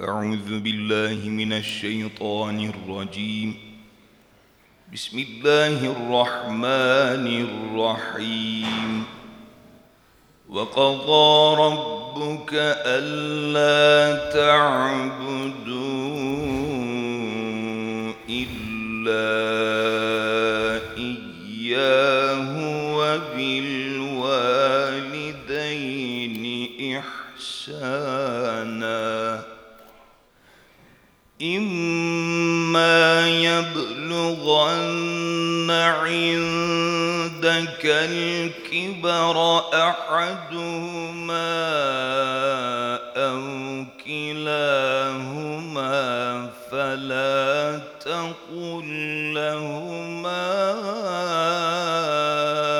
أعوذ بالله من الشيطان الرجيم. بسم الله الرحمن الرحيم. وقضى ربك ألا تعبدوا الكبر أحدهما أو كلاهما فلا تقل لهما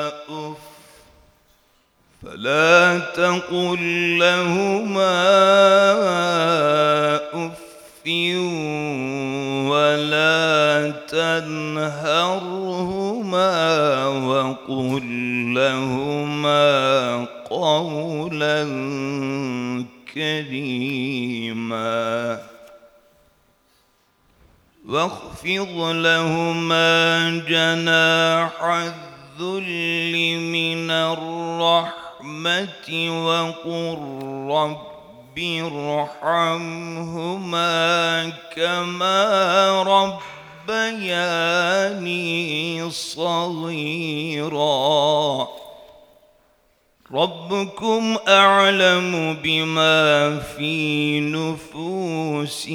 أف فلا تقل لهما أف لهما قولا كريما. واخفض لهما جناح الذل من الرحمة وقل رب ارحمهما كما ربياني صغيرا. ربكم أعلم بما في نفوسكم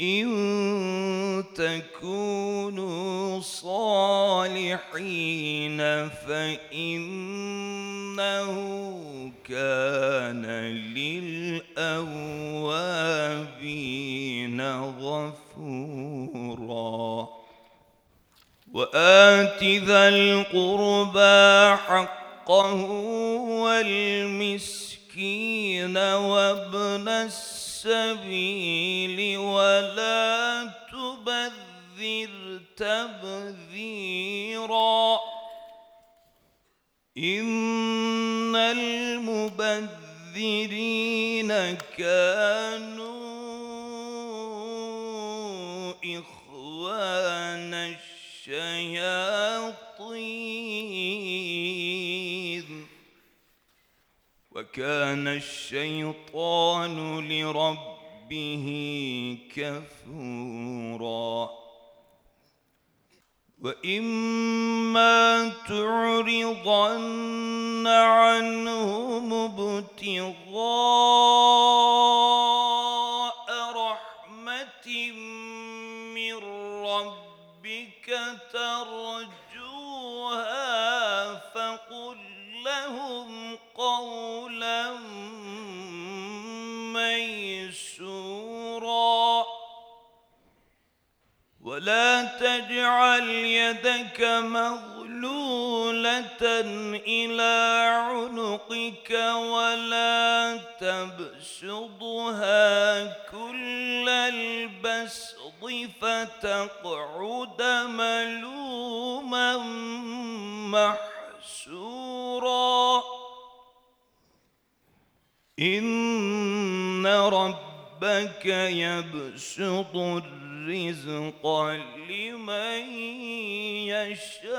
إن تكونوا صالحين فإنه كان للأوابين غفورا. وآت ذا القربى حقه والمسكين وابن السبيل ولا تبذر تبذيرا. إن المبذرين كانوا وكان الشيطان لربه كفورا. وإما تعرضن عنهم ابتغاء رحمة من ربك ترجوها ولا تجعل يدك مغلولة إلى عنقك ولا تبسطها كل البسط فتقعد ملوما محسورا. إن ربك يبسط الرزق لمن يشاء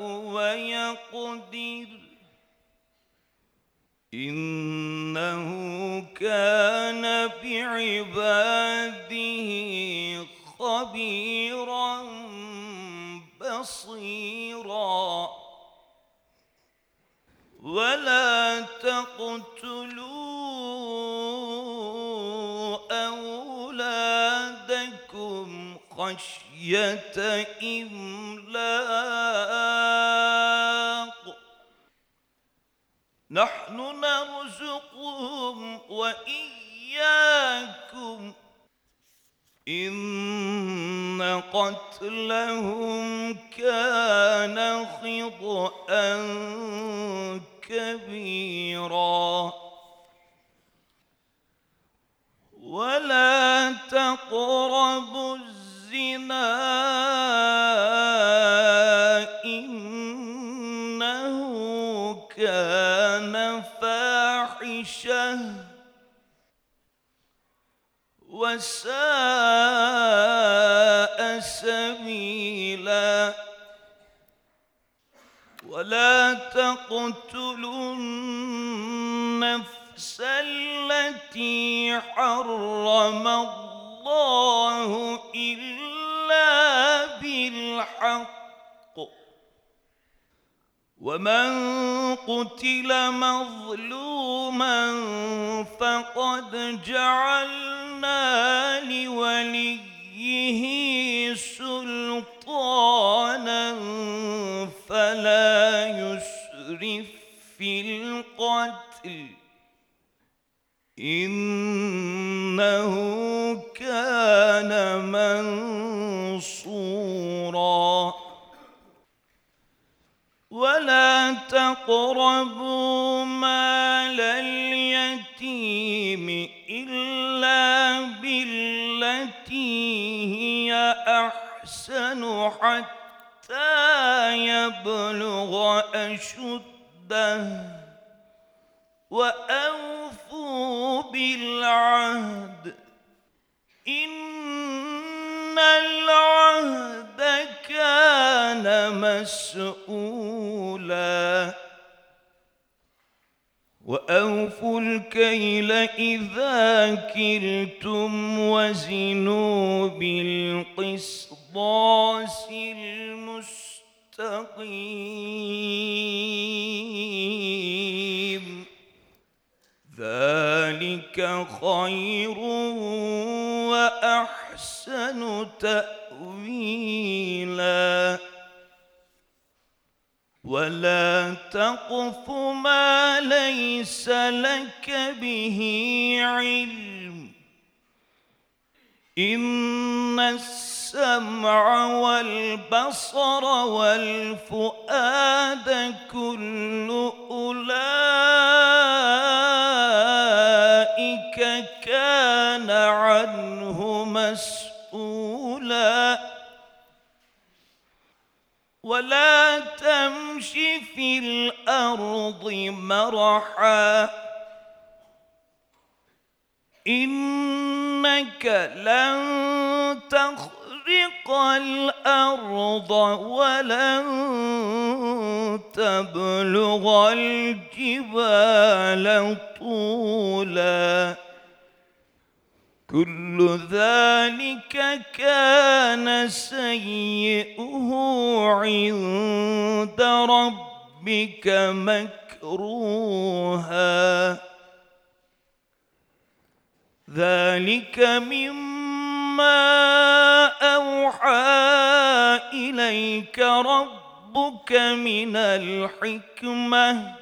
ويقدر. إنه كان بعباده خبيرا بصيرا. ولا تقتلوا خشية إملاق. نحن نرزقهم وإياكم. إن قتلهم كان خطأ كبيرا. ولا تقربوا الزنا إنه كان فاحشة وساء سبيلا. ولا تقتلوا النفس التي حرم الله إلا بالحق ومن قتل مظلوما فقد جعلنا لوليه سلطانا فلا يسرف في القتل. إنه كان منصورا تقربوا مال اليتيم إلا بالتي هي أحسن حتى يبلغ أشده وأوفوا بالعهد. إن العهد كان مسؤولا. وأوفوا الكيل إذا كلتم وزنوا بالقسطاس المستقيم. ذلك خير وأحسن تأويلا. ولا تقف ما ليس لك به علم إن السمع والبصر والفؤاد كل أولئك كان عنه مسؤولا ولا الأرض مرحا. إنك لن تخرق الأرض ولن تبلغ الجبال طولا. كل ذلك كان سيئه عند ربك مكروها. ذلك مما أوحى إليك ربك من الحكمة.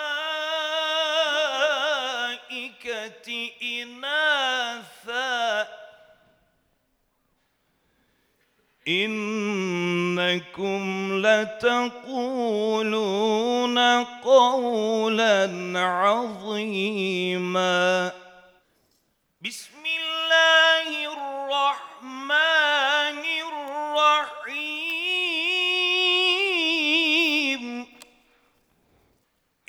إناثا. إنكم لتقولون قولا عظيما. بسم الله الرحمن الرحيم.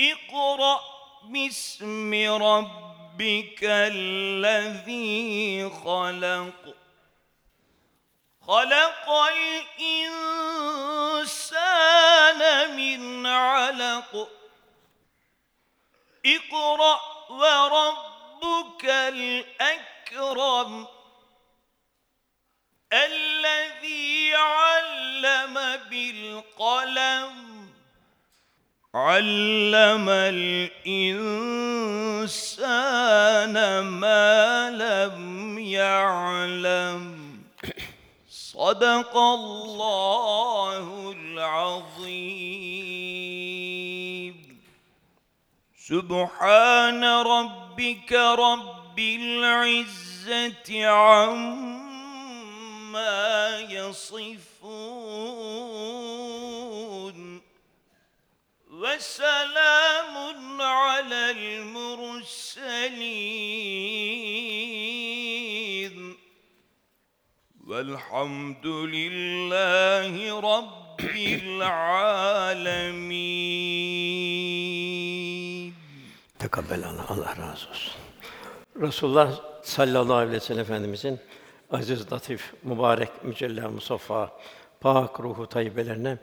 اقرأ باسم ربك الذي خلق. خلق الإنسان من علق. اقرأ وربك الأكرم. الذي علم بالقلم. علم الإنسان ما لم يعلم. صدق الله العظيم. سبحان ربك رب العزة عما يصفون. وسلام على المرسلين والحمد لله رب العالمين Tekabbel Allah, Allah razı olsun. Resulullah sallallahu aleyhi ve sellem Efendimizin aziz, latif, mübarek, mücella, musaffa, pak ruhu tayyibelerine,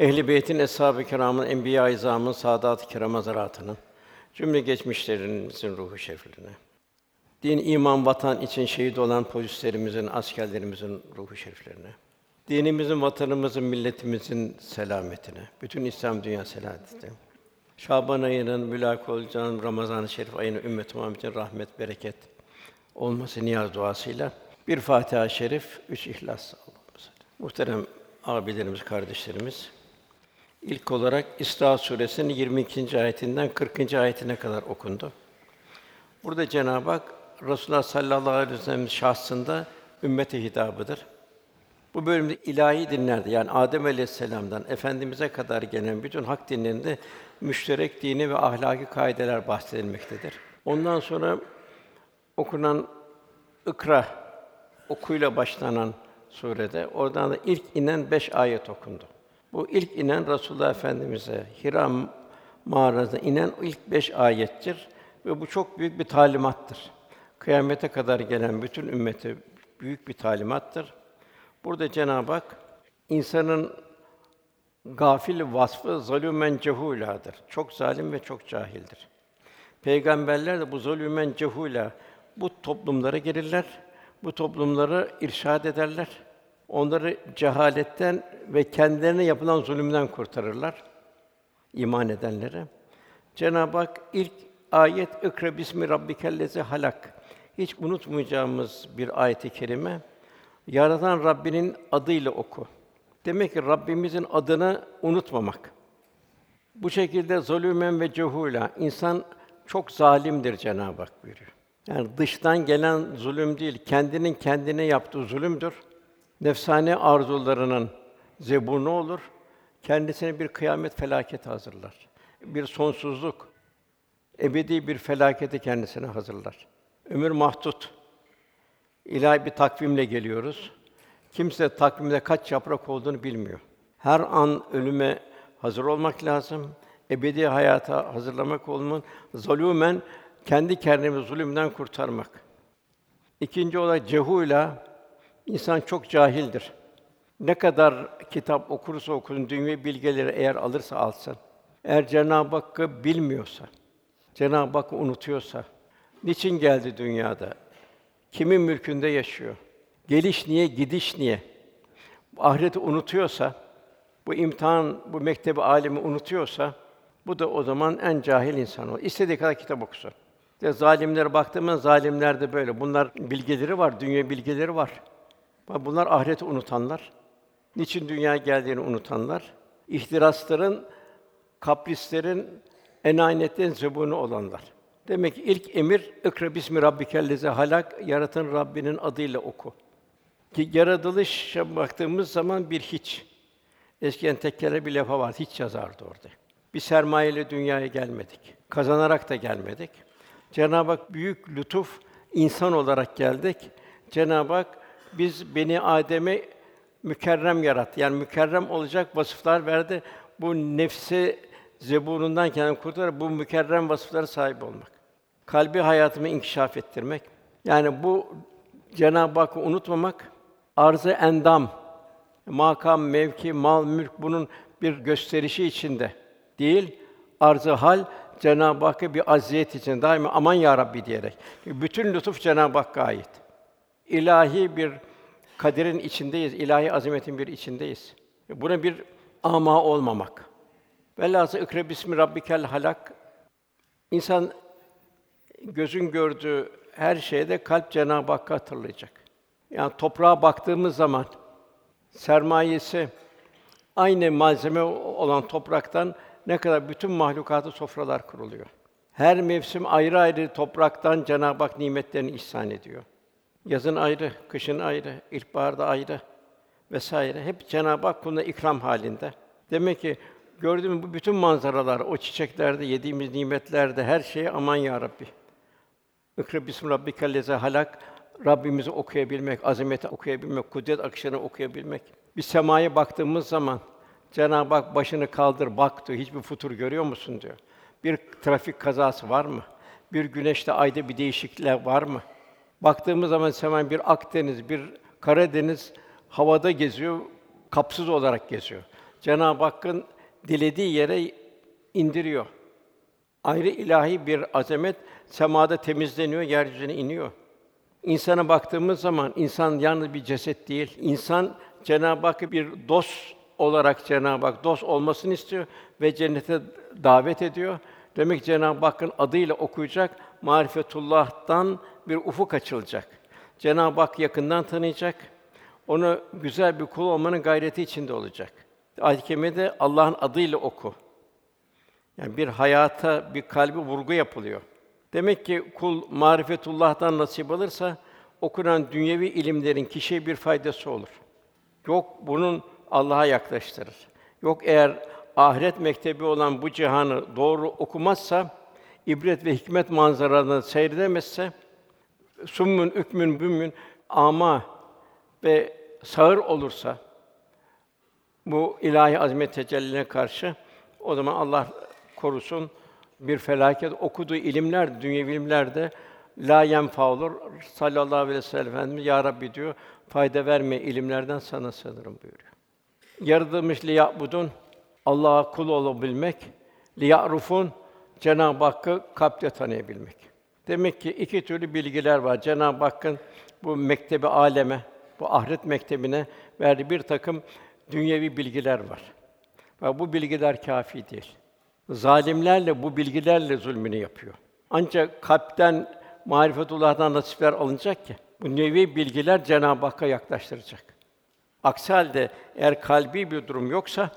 ehli beytin, eshab-ı kiramın, enbiya-i izamın, saadat-ı kiram hazaratının, cümle geçmişlerimizin ruhu şeriflerine, din, iman, vatan için şehit olan polislerimizin, askerlerimizin ruhu şeriflerine, dinimizin, vatanımızın, milletimizin selametine, bütün İslam dünya selametine, Şaban ayının mülak olacağın Ramazan-ı Şerif ayının ümmet Muhammed'in rahmet, bereket olması niyaz duasıyla bir Fatiha-i Şerif, üç İhlas Allah'ımıza. Muhterem abilerimiz, kardeşlerimiz, ilk olarak İsra suresinin 22. ayetinden 40. ayetine kadar okundu. Burada Cenab-ı Hak Resulullah sallallahu aleyhi ve sellem şahsında ümmete hitabıdır. Bu bölümde ilahi dinlerde yani Adem Aleyhisselam'dan efendimize kadar gelen bütün hak dinlerinde müşterek dini ve ahlaki kaideler bahsedilmektedir. Ondan sonra okunan ikra okuyla başlanan surede oradan da ilk inen beş ayet okundu. Bu ilk inen Resulullah Efendimize Hira mağarasında inen ilk beş ayettir ve bu çok büyük bir talimattır. Kıyamete kadar gelen bütün ümmete büyük bir talimattır. Burada Cenab-ı Hak insanın gafil vasfı zalümen cehuladır. Çok zalim ve çok cahildir. Peygamberler de bu zulümen cehula bu toplumlara gelirler. Bu toplumları irşad ederler. Onları cehaletten ve kendilerine yapılan zulümden kurtarırlar iman edenleri. Cenab-ı Hak ilk ayet ikra bismi rabbikellezi halak. Hiç unutmayacağımız bir ayet-i kerime. Yaratan Rabbinin adıyla oku. Demek ki Rabbimizin adını unutmamak. Bu şekilde zulümen ve cehula insan çok zalimdir Cenab-ı Hak buyuruyor. Yani dıştan gelen zulüm değil, kendinin kendine yaptığı zulümdür. Nefsane arzularının zebunu olur. Kendisine bir kıyamet felaketi hazırlar. Bir sonsuzluk, ebedi bir felaketi kendisine hazırlar. Ömür mahdut. İlahi bir takvimle geliyoruz. Kimse takvimde kaç yaprak olduğunu bilmiyor. Her an ölüme hazır olmak lazım. Ebedi hayata hazırlamak olmanın zulümen kendi kendimizi zulümden kurtarmak. İkinci olarak cehula insan çok cahildir. Ne kadar kitap okursa okusun, dünya bilgileri eğer alırsa alsın, eğer Cenab-ı Hakk'ı bilmiyorsa, Cenab-ı Hakk'ı unutuyorsa, niçin geldi dünyada? Kimin mülkünde yaşıyor? Geliş niye, gidiş niye? Ahireti unutuyorsa, bu imtihan, bu mektebi alemi unutuyorsa, bu da o zaman en cahil insan o. İstediği kadar kitap okusun. İşte zalimlere baktığımız zalimler de böyle. Bunlar bilgileri var, dünya bilgileri var. Bunlar ahireti unutanlar. Niçin dünya geldiğini unutanlar. İhtirasların, kaprislerin, enaniyetin zebunu olanlar. Demek ki ilk emir ikra bismi rabbikellezi halak yaratan Rabbinin adıyla oku. Ki yaratılışa baktığımız zaman bir hiç. Eskiden tekkere bir lafa var, hiç yazardı orada. Bir sermayeyle dünyaya gelmedik. Kazanarak da gelmedik. Cenab-ı Hak büyük lütuf insan olarak geldik. Cenab-ı Hak biz beni Adem'e mükerrem yarattı. Yani mükerrem olacak vasıflar verdi. Bu nefsi zeburundan kendini kurtararak bu mükerrem vasıflara sahip olmak. Kalbi hayatımı inkişaf ettirmek. Yani bu Cenab-ı Hakk'ı unutmamak, arzı endam, makam, mevki, mal, mülk bunun bir gösterişi içinde değil, arzı hal Cenab-ı Hakk'a bir aziyet için daima aman ya Rabbi diyerek. Bütün lütuf Cenab-ı Hakk'a ait. İlahi bir kaderin içindeyiz, ilahi azametin bir içindeyiz. Buna bir ama olmamak. Velhâsıl ikra bismi rabbikel halak. İnsan gözün gördüğü her şeyde kalp Cenab-ı Hakk'ı hatırlayacak. Yani toprağa baktığımız zaman sermayesi aynı malzeme olan topraktan ne kadar bütün mahlukatı sofralar kuruluyor. Her mevsim ayrı ayrı topraktan Cenab-ı Hak nimetlerini ihsan ediyor. Yazın ayrı, kışın ayrı, ilkbaharda ayrı vesaire. Hep Cenab-ı Hak kuluna ikram halinde. Demek ki gördüğümüz bu bütün manzaralar, o çiçeklerde, yediğimiz nimetlerde her şeye aman ya Rabbi. İkra bismi rabbikellezi halak. Rabbimizi okuyabilmek, azameti okuyabilmek, kudret akışını okuyabilmek. Bir semaya baktığımız zaman Cenab-ı Hak başını kaldır bak diyor. Hiçbir futur görüyor musun diyor. Bir trafik kazası var mı? Bir güneşte ayda bir değişiklikler var mı? Baktığımız zaman hemen bir Akdeniz, bir Karadeniz havada geziyor, kapsız olarak geziyor. Cenab-ı Hakk'ın dilediği yere indiriyor. Ayrı ilahi bir azamet semada temizleniyor, yeryüzüne iniyor. İnsana baktığımız zaman insan yalnız bir ceset değil. İnsan Cenab-ı Hakk'ı bir dost olarak Cenab-ı Hak dost olmasını istiyor ve cennete davet ediyor. Demek ki Cenab-ı Hakk'ın adıyla okuyacak, marifetullah'tan bir ufuk açılacak. Cenab-ı Hak yakından tanıyacak. Onu güzel bir kul olmanın gayreti içinde olacak. Ayet-i Allah'ın adıyla oku. Yani bir hayata, bir kalbi vurgu yapılıyor. Demek ki kul marifetullah'tan nasip alırsa okunan dünyevi ilimlerin kişiye bir faydası olur. Yok bunun Allah'a yaklaştırır. Yok eğer ahiret mektebi olan bu cihanı doğru okumazsa, ibret ve hikmet manzaralarını seyredemezse, summun ükmün bümün ama ve sağır olursa bu ilahi azmet tecellilerine karşı o zaman Allah korusun bir felaket okuduğu ilimler, dünyevi ilimlerde la yenfa olur. Sallallahu aleyhi ve sellem Efendimiz ya Rabbi diyor, fayda verme ilimlerden sana sığınırım buyuruyor. Yaratılmış li ya'budun Allah'a kul olabilmek, li ya'rufun Cenab-ı Hakk'ı kalple tanıyabilmek. Demek ki iki türlü bilgiler var. Cenab-ı Hakk'ın bu mektebi aleme, bu ahiret mektebine verdiği bir takım dünyevi bilgiler var. Ve bu bilgiler kafi değil. Zalimlerle bu bilgilerle zulmünü yapıyor. Ancak kalpten marifetullah'tan nasipler alınacak ki bu nevi bilgiler Cenab-ı Hakk'a yaklaştıracak. Aksi halde eğer kalbi bir durum yoksa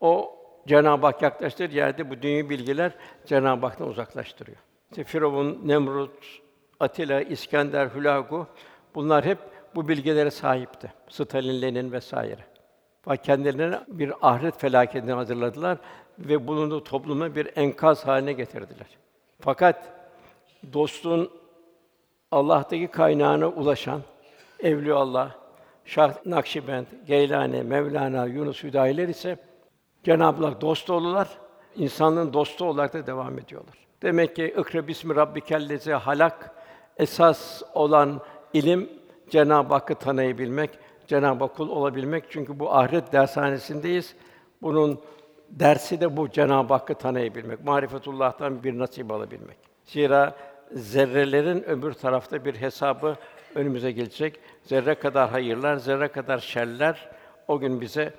o Cenab-ı Hak yaklaştırır yerde bu dünya bilgiler Cenab-ı Hak'tan uzaklaştırıyor. İşte Firavun, Nemrut, Atilla, İskender, Hulagu bunlar hep bu bilgilere sahipti. Stalin, Lenin vesaire. Ve kendilerine bir ahiret felaketini hazırladılar ve bulunduğu topluma bir enkaz haline getirdiler. Fakat dostluğun Allah'taki kaynağına ulaşan Evliya Allah, Şah Nakşibend, Geylani, Mevlana, Yunus Hüdayiler ise Cenab-ı Hak dost olurlar, insanlığın dostu olarak da devam ediyorlar. Demek ki ikra bismi rabbikellezi halak esas olan ilim Cenab-ı Hakk'ı tanıyabilmek, Cenab-ı Hak kul olabilmek. Çünkü bu ahiret dershanesindeyiz. Bunun dersi de bu Cenab-ı Hakk'ı tanıyabilmek, marifetullah'tan bir nasip alabilmek. Zira zerrelerin öbür tarafta bir hesabı önümüze gelecek. Zerre kadar hayırlar, zerre kadar şerler o gün bize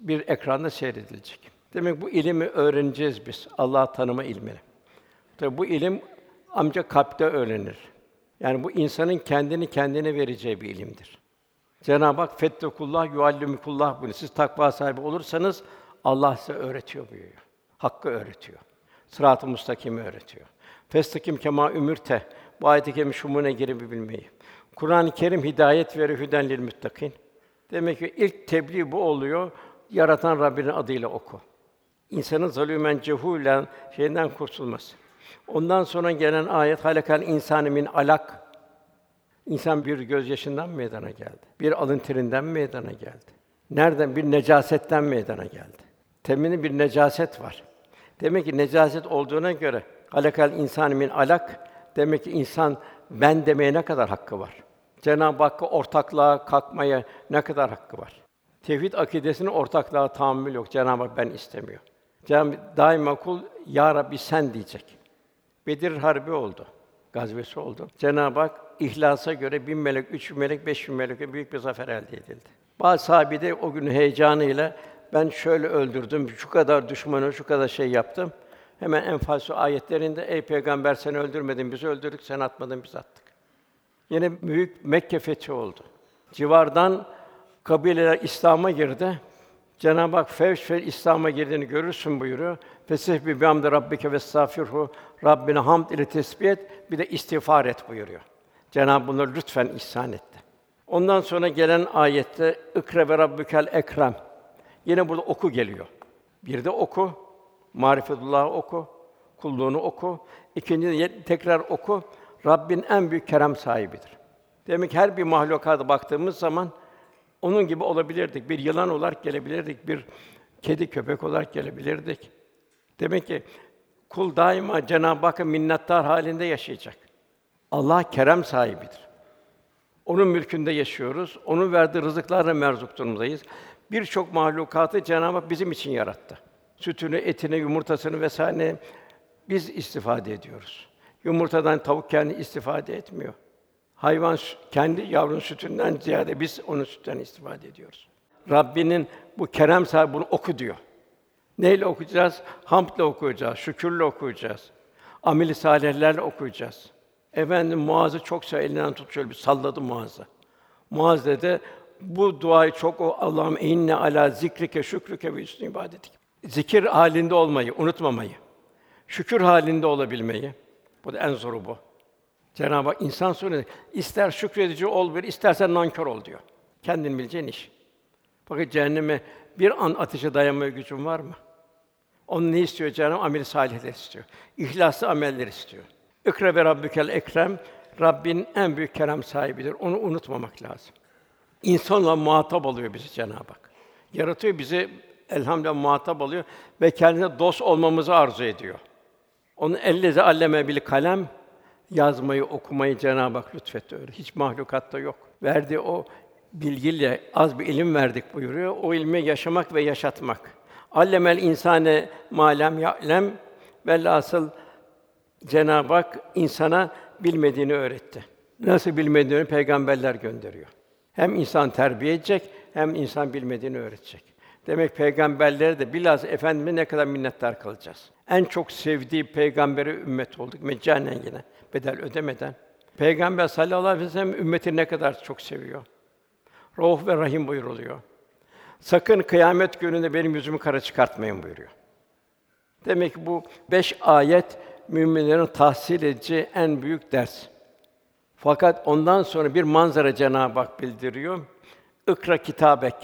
bir ekranda seyredilecek. Demek bu ilimi öğreneceğiz biz. Allah tanıma ilmini. Tabi bu ilim ancak kalpte öğrenir. Yani bu insanın kendini kendine vereceği bir ilimdir. Cenab-ı Hak fettekullah yuallimukullah bunu. Siz takva sahibi olursanız Allah size öğretiyor buyuruyor. Hakkı öğretiyor. Sırat-ı mustakimi öğretiyor. Festakim kema ümürte. Bu ayet-i kerime şumune gibi bilmeyi. Kur'an-ı Kerim hidayet verir hüden lil muttakin. Demek ki ilk tebliğ bu oluyor. Yaratan Rabbinin adıyla oku. İnsanın zalümen cehulen şeyinden kurtulması. Ondan sonra gelen ayet halakal insanı min alak. İnsan bir gözyaşından meydana geldi. Bir alın terinden meydana geldi. Nereden? Bir necasetten meydana geldi. Temini bir necaset var. Demek ki necaset olduğuna göre alakal insan min alak demek ki insan ben demeye ne kadar hakkı var? Cenab-ı Hakk'a ortaklığa kalkmaya ne kadar hakkı var? Tevhid akidesinin ortaklığa tahammül yok. Cenab-ı Hak ben istemiyor. Cenab-ı daima kul ya Rabbi sen diyecek. Bedir harbi oldu. Gazvesi oldu. Cenab-ı Hak ihlasa göre bin melek, üç bin melek, beş bin melek büyük bir zafer elde edildi. Bazı sahabi de o gün heyecanıyla ben şöyle öldürdüm, şu kadar düşmanı, şu kadar şey yaptım. Hemen Enfal ayetlerinde ey peygamber sen öldürmedin, biz öldürdük, sen atmadın, biz attık. Yine büyük Mekke fethi oldu. Civardan kabileler İslam'a girdi. Cenab-ı Hak fevş ve İslam'a girdiğini görürsün buyuruyor. Fesebbi bi hamdi rabbike ve estağfirhu. Rabbine hamd ile tesbih et, bir de istiğfar et buyuruyor. Cenab-ı bunları lütfen ihsan etti. Ondan sonra gelen ayette ikra ve rabbukel ekrem. Yine burada oku geliyor. Bir de oku, marifetullah oku, kulluğunu oku. İkinci tekrar oku. Rabbin en büyük kerem sahibidir. Demek ki her bir mahlukata baktığımız zaman onun gibi olabilirdik. Bir yılan olarak gelebilirdik, bir kedi köpek olarak gelebilirdik. Demek ki kul daima Cenab-ı Hakk'a minnettar halinde yaşayacak. Allah kerem sahibidir. Onun mülkünde yaşıyoruz. Onun verdiği rızıklarla merzuk durumdayız. Birçok mahlukatı Cenab-ı Hak bizim için yarattı. Sütünü, etini, yumurtasını vesaire biz istifade ediyoruz. Yumurtadan tavuk kendi istifade etmiyor. Hayvan kendi yavrunun sütünden ziyade biz onun sütünden istifade ediyoruz. Rabbinin bu kerem sahibi bunu oku diyor. Neyle okuyacağız? Hamdle okuyacağız, şükürle okuyacağız. Ameli salihlerle okuyacağız. Efendim Muaz'ı çok sev, elinden tut şöyle bir salladı Muaz'ı. Muaz dedi, bu duayı çok o Allah'ım inne ala zikrike şükrüke ve üstün ibadetik. Zikir halinde olmayı, unutmamayı. Şükür halinde olabilmeyi. Bu da en zoru bu. Cenab-ı Hak insan soruyor, ister şükredici ol bir, istersen nankör ol diyor. Kendin bileceğin iş. Fakat cehenneme bir an ateşe dayanmaya gücün var mı? Onun ne istiyor Cenab-ı? Amel salihler istiyor. İhlaslı ameller istiyor. İkra ve rabbükel ekrem. Rabbin en büyük kerem sahibidir. Onu unutmamak lazım. İnsanla muhatap oluyor bizi Cenab-ı Hak. Yaratıyor bizi elhamdülillah muhatap oluyor ve kendine dost olmamızı arzu ediyor. Onun ellezi alleme bil kalem yazmayı, okumayı Cenab-ı Hak lütfetti öyle. Hiç mahlukatta yok. Verdiği o bilgiyle az bir ilim verdik buyuruyor. O ilmi yaşamak ve yaşatmak. Allemel insane malem ya'lem velhasıl Cenab-ı Hak insana bilmediğini öğretti. Nasıl bilmediğini peygamberler gönderiyor. Hem insan terbiye edecek, hem insan bilmediğini öğretecek. Demek peygamberlere de bilhassa Efendimize ne kadar minnettar kalacağız. En çok sevdiği peygambere ümmet olduk. Meccanen yine, bedel ödemeden. Peygamber sallallahu aleyhi ve sellem ümmeti ne kadar çok seviyor. Rauf ve Rahim buyuruluyor. Sakın kıyamet gününde benim yüzümü kara çıkartmayın buyuruyor. Demek ki bu beş ayet müminlerin tahsil edeceği en büyük ders. Fakat ondan sonra bir manzara Cenab-ı Hak bildiriyor. İkra kitabek.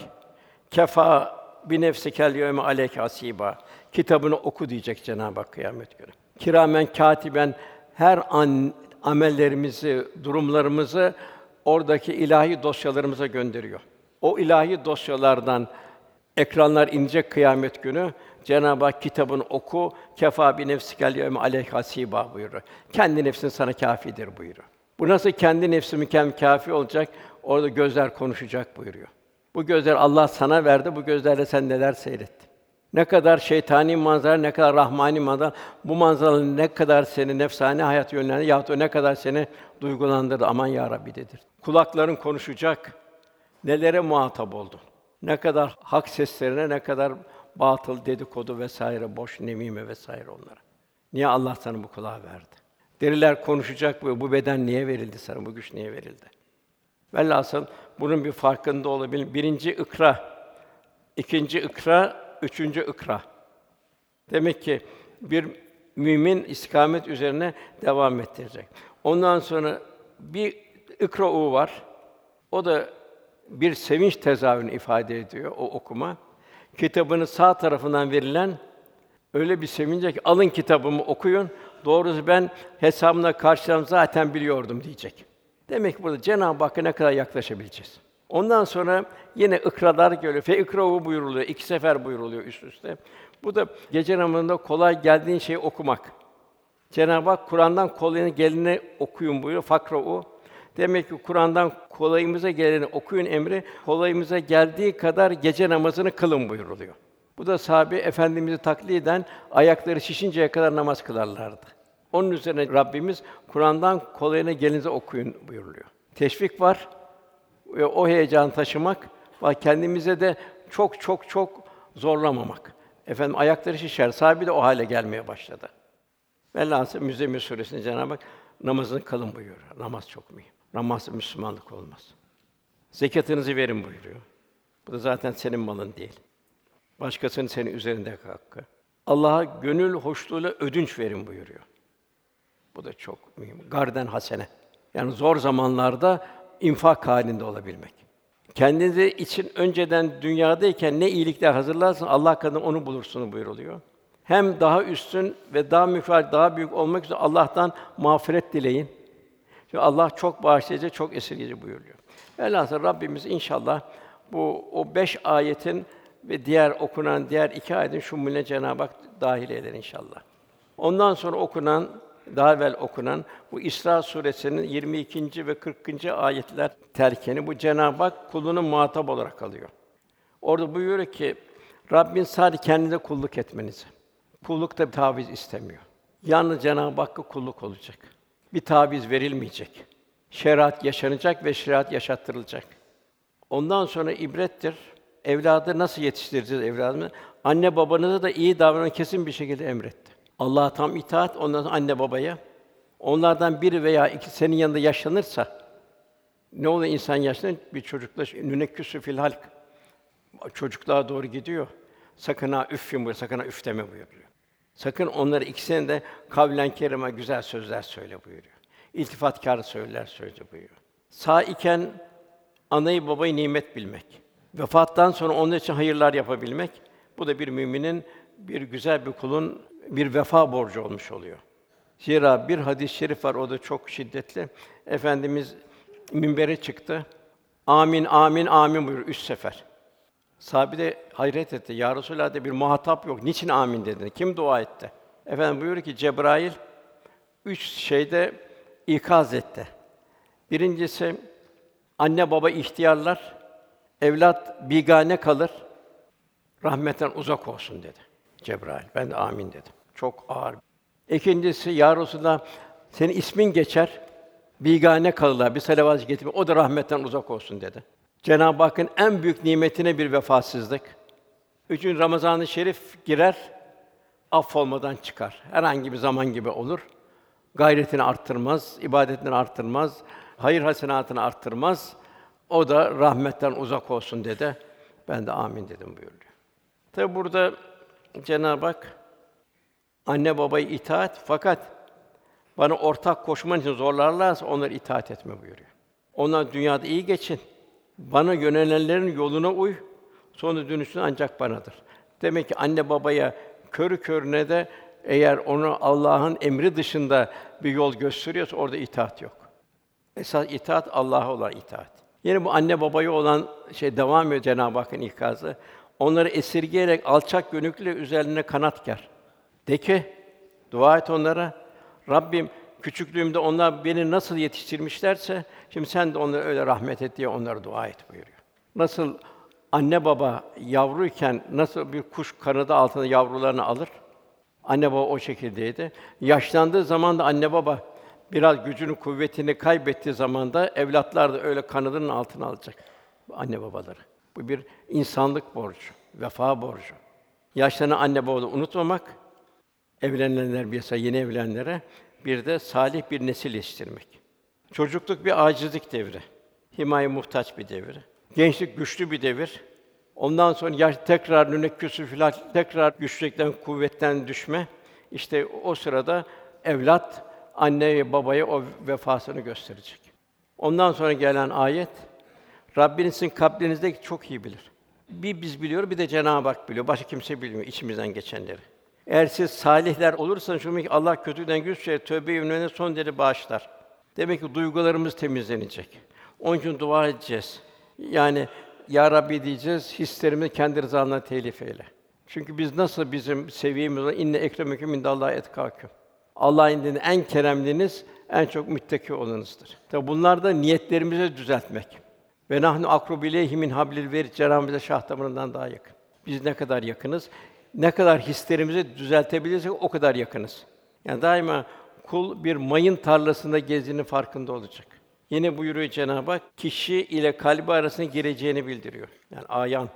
Kefa bi nefsikel yevme aleyke hasiba. Kitabını oku diyecek Cenab-ı Hak kıyamet günü. Kiramen katiben her an amellerimizi, durumlarımızı oradaki ilahi dosyalarımıza gönderiyor. O ilahi dosyalardan ekranlar inecek kıyamet günü. Cenab-ı Hak kitabını oku, kefa bi nefsikel yevme aleyke hasiba buyuruyor. Kendi nefsin sana kâfidir buyuruyor. Bu nasıl kendi nefsi mükemmel kâfi olacak? Orada gözler konuşacak buyuruyor. Bu gözler Allah sana verdi, bu gözlerle sen neler seyrettin? Ne kadar şeytani manzara, ne kadar rahmani manzara, bu manzaraların ne kadar seni nefsane hayat yönlendirdi yahut ne kadar seni duygulandırdı, aman ya Rabbi dedir. Kulakların konuşacak, nelere muhatap oldun? Ne kadar hak seslerine, ne kadar batıl dedikodu vesaire, boş nemime vesaire onlara. Niye Allah sana bu kulağı verdi? Deriler konuşacak bu, bu beden niye verildi sana, bu güç niye verildi? Velhasıl bunun bir farkında olabilir. Birinci ikra, ikinci ikra, üçüncü ikra. Demek ki bir mümin istikamet üzerine devam ettirecek. Ondan sonra bir ikra'u var. O da bir sevinç tezahürünü ifade ediyor o okuma. Kitabını sağ tarafından verilen öyle bir sevince ki alın kitabımı okuyun. Doğrusu ben hesabına karşılam zaten biliyordum diyecek. Demek ki burada Cenab-ı Hakk'a ne kadar yaklaşabileceğiz. Ondan sonra yine ikralar geliyor. Fe ikrahu buyuruluyor. iki sefer buyuruluyor üst üste. Bu da gece namazında kolay geldiğin şeyi okumak. Cenab-ı Hak Kur'an'dan kolayına geleni okuyun buyuruyor. Fakra'u. Demek ki Kur'an'dan kolayımıza geleni okuyun emri, kolayımıza geldiği kadar gece namazını kılın buyuruluyor. Bu da sahabe efendimizi takliden ayakları şişinceye kadar namaz kılarlardı. Onun üzerine Rabbimiz Kur'an'dan kolayına gelinize okuyun buyuruluyor. Teşvik var ve o heyecan taşımak ve kendimize de çok çok çok zorlamamak. Efendim ayakları şişer. Sahibi de o hale gelmeye başladı. Velhâsıl Müzzemmil Suresi'nde Cenab-ı Hak namazını kılın buyuruyor. Namaz çok mühim. Namazsız Müslümanlık olmaz. Zekatınızı verin buyuruyor. Bu da zaten senin malın değil. Başkasının senin üzerindeki hakkı. Allah'a gönül hoşluğuyla ödünç verin buyuruyor. Bu da çok mühim. Garden hasene. Yani zor zamanlarda infak halinde olabilmek. Kendinizi için önceden dünyadayken ne iyilikler hazırlarsın Allah kadın onu bulursun buyuruluyor. Hem daha üstün ve daha müfal, daha büyük olmak üzere Allah'tan mağfiret dileyin. Çünkü Allah çok bağışlayıcı, çok esirgeyici buyuruyor. Velhâsıl Rabbimiz inşallah bu o beş ayetin ve diğer okunan diğer iki ayetin şumulüne Cenab-ı Hak dahil eder inşallah. Ondan sonra okunan, daha evvel okunan bu İsra suresinin 22. ve 40. ayetler terkeni bu Cenab-ı Hak kulunu muhatap olarak alıyor. Orada buyuruyor ki Rabbin sadece kendine kulluk etmenizi. Kullukta bir taviz istemiyor. Yalnız Cenab-ı Hakk'a kulluk olacak. Bir taviz verilmeyecek. Şeriat yaşanacak ve şeriat yaşattırılacak. Ondan sonra ibrettir. Evladı nasıl yetiştireceğiz evladını? Anne babanıza da iyi davranın kesin bir şekilde emretti. Allah'a tam itaat, ondan sonra anne babaya. Onlardan biri veya iki senin yanında yaşlanırsa ne oluyor insan yaşlanır? Bir çocukla nünekküsü fil halk. Çocukluğa doğru gidiyor. Sakın ha üf buyuruyor, sakın ha üf deme buyuruyor. Sakın onları ikisine de kavlen kerime güzel sözler söyle buyuruyor. İltifatkar sözler söyle buyuruyor. Sağ iken anayı babayı nimet bilmek. Vefattan sonra onun için hayırlar yapabilmek. Bu da bir müminin bir güzel bir kulun bir vefa borcu olmuş oluyor. Zira bir hadis-i şerif var o da çok şiddetli. Efendimiz minbere çıktı. Amin amin amin buyuruyor üç sefer. Sahabe de hayret etti. Ya Resulallah de bir muhatap yok. Niçin amin dedi? Kim dua etti? Efendim buyuruyor ki Cebrail üç şeyde ikaz etti. Birincisi anne baba ihtiyarlar, evlat bigane kalır, rahmetten uzak olsun dedi Cebrail. Ben de amin dedim. Çok ağır. İkincisi ya Resulallah senin ismin geçer, bigane kalırlar, bir salavat getirme, o da rahmetten uzak olsun dedi. Cenab-ı Hakk'ın en büyük nimetine bir vefasızlık. Üçüncü Ramazan-ı Şerif girer, affolmadan çıkar. Herhangi bir zaman gibi olur. Gayretini arttırmaz, ibadetini arttırmaz, hayır hasenatını arttırmaz. O da rahmetten uzak olsun dedi. Ben de amin dedim buyuruyor. Tabi burada Cenab-ı Hak anne babayı itaat fakat bana ortak koşman için zorlarlarsa onları itaat etme buyuruyor. Onlar dünyada iyi geçin. Bana yönelenlerin yoluna uy. Sonra dönüşün ancak banadır. Demek ki anne babaya körü körüne de eğer onu Allah'ın emri dışında bir yol gösteriyorsa orada itaat yok. Esas itaat Allah'a olan itaat. Yine bu anne babaya olan şey devam ediyor Cenab-ı Hakk'ın ikazı. Onları esirgeyerek alçak gönüllü üzerine kanat ger. De ki, dua et onlara. Rabbim küçüklüğümde onlar beni nasıl yetiştirmişlerse şimdi sen de onlara öyle rahmet et diye onlara dua et buyuruyor. Nasıl anne baba yavruyken nasıl bir kuş kanadı altında yavrularını alır? Anne baba o şekildeydi. Yaşlandığı zaman da anne baba biraz gücünü, kuvvetini kaybettiği zaman da evlatlar da öyle kanadının altına alacak. Anne babaları. Bu bir insanlık borcu, vefa borcu. Yaşlanan anne babaları unutmamak, evlenenler bir yeni evlenenlere bir de salih bir nesil yetiştirmek. Çocukluk bir acizlik devri. Himaye muhtaç bir devir. Gençlik güçlü bir devir. Ondan sonra yaş tekrar nünekküsü filan tekrar güçlükten, kuvvetten düşme. İşte o sırada evlat anneye babaya o vefasını gösterecek. Ondan sonra gelen ayet Rabbiniz sizin çok iyi bilir. Bir biz biliyor, bir de Cenab-ı Hak biliyor. Başka kimse bilmiyor içimizden geçenleri. Eğer siz salihler olursanız ki Allah kötüden güç şey tövbe yönüne son derece bağışlar. Demek ki duygularımız temizlenecek. Onun için dua edeceğiz. Yani ya Rabbi diyeceğiz, hislerimizi kendi rızanla telif eyle. Çünkü biz nasıl bizim seviyemiz olan inne ekremeküm indallahi etkâküm. Allah indinde en keremliniz, en çok müttaki olanınızdır. Tabi bunlar da niyetlerimizi düzeltmek. Ve nahnu akrubileyhi min hablil verid Cenab-ı şah damarından daha yakın. Biz ne kadar yakınız? Ne kadar hislerimizi düzeltebilirsek o kadar yakınız. Yani daima kul bir mayın tarlasında gezdiğinin farkında olacak. Yine buyuruyor Cenab-ı Hak, kişi ile kalbi arasına gireceğini bildiriyor. Yani ayan.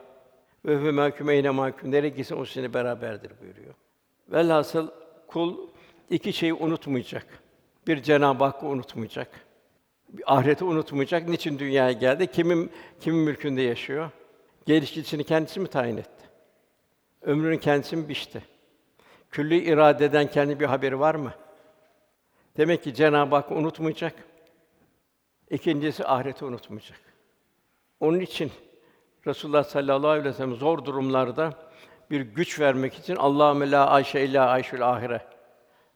Ve huve mahkum eyne mahkum. Gitsin o seni beraberdir buyuruyor. Velhasıl kul iki şeyi unutmayacak. Bir Cenab-ı Hakk'ı unutmayacak. Bir ahireti unutmayacak. Niçin dünyaya geldi? Kimin kimin mülkünde yaşıyor? Geliş gidişini kendisi mi tayin etti? Ömrünün kendisini biçti. Külli iradeden kendi bir haberi var mı? Demek ki Cenab-ı Hak unutmayacak. İkincisi ahireti unutmayacak. Onun için Resulullah sallallahu aleyhi ve sellem zor durumlarda bir güç vermek için Allahümme la ayşe illa ayşül ahire.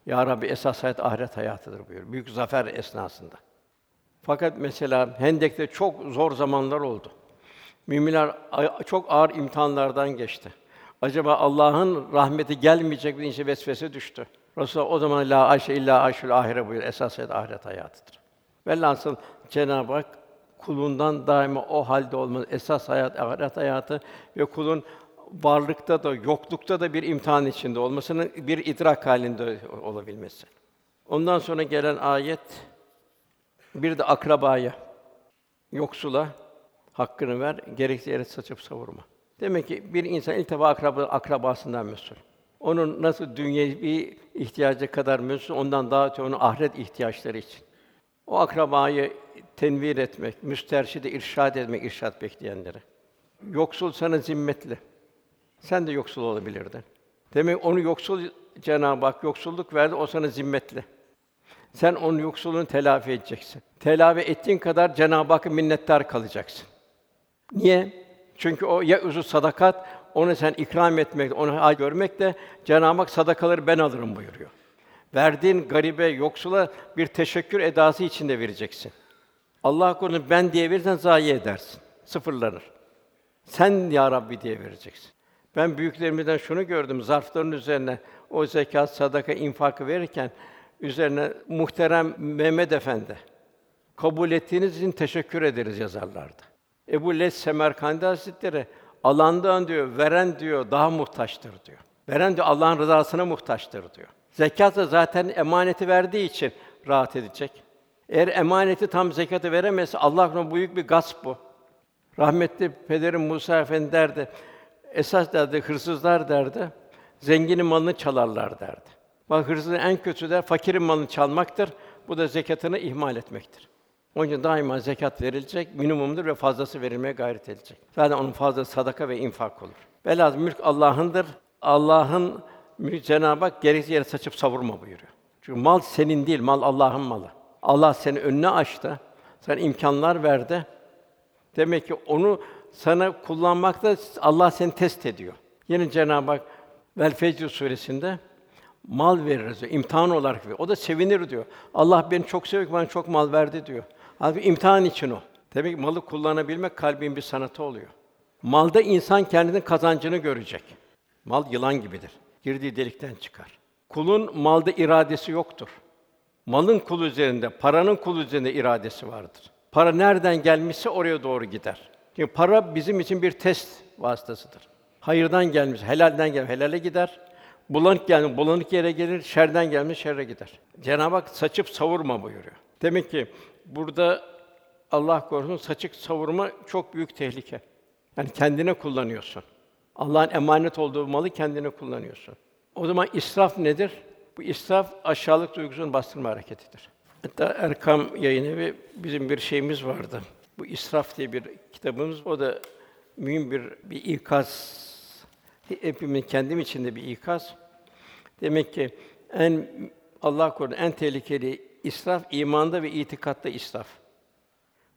Ya Rabbi esas hayat ahiret hayatıdır buyuruyor. Büyük zafer esnasında. Fakat mesela Hendek'te çok zor zamanlar oldu. Müminler çok ağır imtihanlardan geçti. Acaba Allah'ın rahmeti gelmeyecek bir işe vesvese düştü. Resulullah o zaman la ayşe illa ayşül ahire buyuruyor. Esas hayat ahiret hayatıdır. Velhasıl Cenab-ı Hak kulundan daima o halde olması, esas hayat ahiret hayatı ve kulun varlıkta da yoklukta da bir imtihan içinde olmasının bir idrak halinde olabilmesi. Ondan sonra gelen ayet bir de akrabaya, yoksula hakkını ver, gerekli yere saçıp savurma. Demek ki bir insan ilk defa akraba, akrabasından mesul. Onun nasıl dünyevi ihtiyacı kadar mesul, ondan daha öte onun ahiret ihtiyaçları için. O akrabayı tenvir etmek, müsterşide irşad etmek, irşad bekleyenlere. Yoksul sana zimmetli. Sen de yoksul olabilirdin. Demek onu yoksul Cenab-ı Hak yoksulluk verdi, o sana zimmetli. Sen onun yoksulluğunu telafi edeceksin. Telafi ettiğin kadar Cenab-ı Hakk'a minnettar kalacaksın. Niye? Çünkü o ya uzu sadakat, onu sen ikram etmek, onu hal görmek de Cenab-ı Hak sadakaları ben alırım buyuruyor. Verdiğin garibe, yoksula bir teşekkür edası içinde vereceksin. Allah korusun ben diye verirsen zayi edersin. Sıfırlanır. Sen ya Rabbi diye vereceksin. Ben büyüklerimizden şunu gördüm zarfların üzerine o zekat, sadaka, infakı verirken üzerine muhterem Mehmet Efendi kabul ettiğiniz için teşekkür ederiz yazarlardı. Ebu Les Semerkandi Hazretleri alandan diyor, veren diyor daha muhtaçtır diyor. Veren diyor Allah'ın rızasına muhtaçtır diyor. Zekat da zaten emaneti verdiği için rahat edecek. Eğer emaneti tam zekatı veremezse Allah korusun büyük bir gasp bu. Rahmetli pederim Musa Efendi derdi, esas derdi hırsızlar derdi, zenginin malını çalarlar derdi. Bak hırsızın en kötüsü der, fakirin malını çalmaktır. Bu da zekatını ihmal etmektir. Onun için daima zekat verilecek, minimumdur ve fazlası verilmeye gayret edilecek. Zaten onun fazlası sadaka ve infak olur. Velhâsıl mülk Allah'ındır. Allah'ın mülk Cenab-ı Hak gerekli yere saçıp savurma buyuruyor. Çünkü mal senin değil, mal Allah'ın malı. Allah seni önüne açtı, sana imkanlar verdi. Demek ki onu sana kullanmakta Allah seni test ediyor. Yine Cenab-ı Hak Vel Fecr suresinde mal veririz diyor, imtihan olarak veriyor. O da sevinir diyor. Allah beni çok seviyor, bana çok mal verdi diyor. Halbuki imtihan için o. Demek ki malı kullanabilmek kalbin bir sanatı oluyor. Malda insan kendinin kazancını görecek. Mal yılan gibidir. Girdiği delikten çıkar. Kulun malda iradesi yoktur. Malın kul üzerinde, paranın kul üzerinde iradesi vardır. Para nereden gelmişse oraya doğru gider. Çünkü para bizim için bir test vasıtasıdır. Hayırdan gelmiş, helalden gelmiş, helale gider. Bulanık gelmiş, bulanık yere gelir, şerden gelmiş, şerre gider. Cenab-ı Hak saçıp savurma buyuruyor. Demek ki burada Allah korusun saçık savurma çok büyük tehlike. Yani kendine kullanıyorsun. Allah'ın emanet olduğu malı kendine kullanıyorsun. O zaman israf nedir? Bu israf aşağılık duygusunu bastırma hareketidir. Hatta Erkam Yayınevi bizim bir şeyimiz vardı. Bu israf diye bir kitabımız. O da mühim bir bir ikaz. Hepimiz kendim içinde bir ikaz. Demek ki en Allah korusun en tehlikeli israf imanda ve itikatta israf.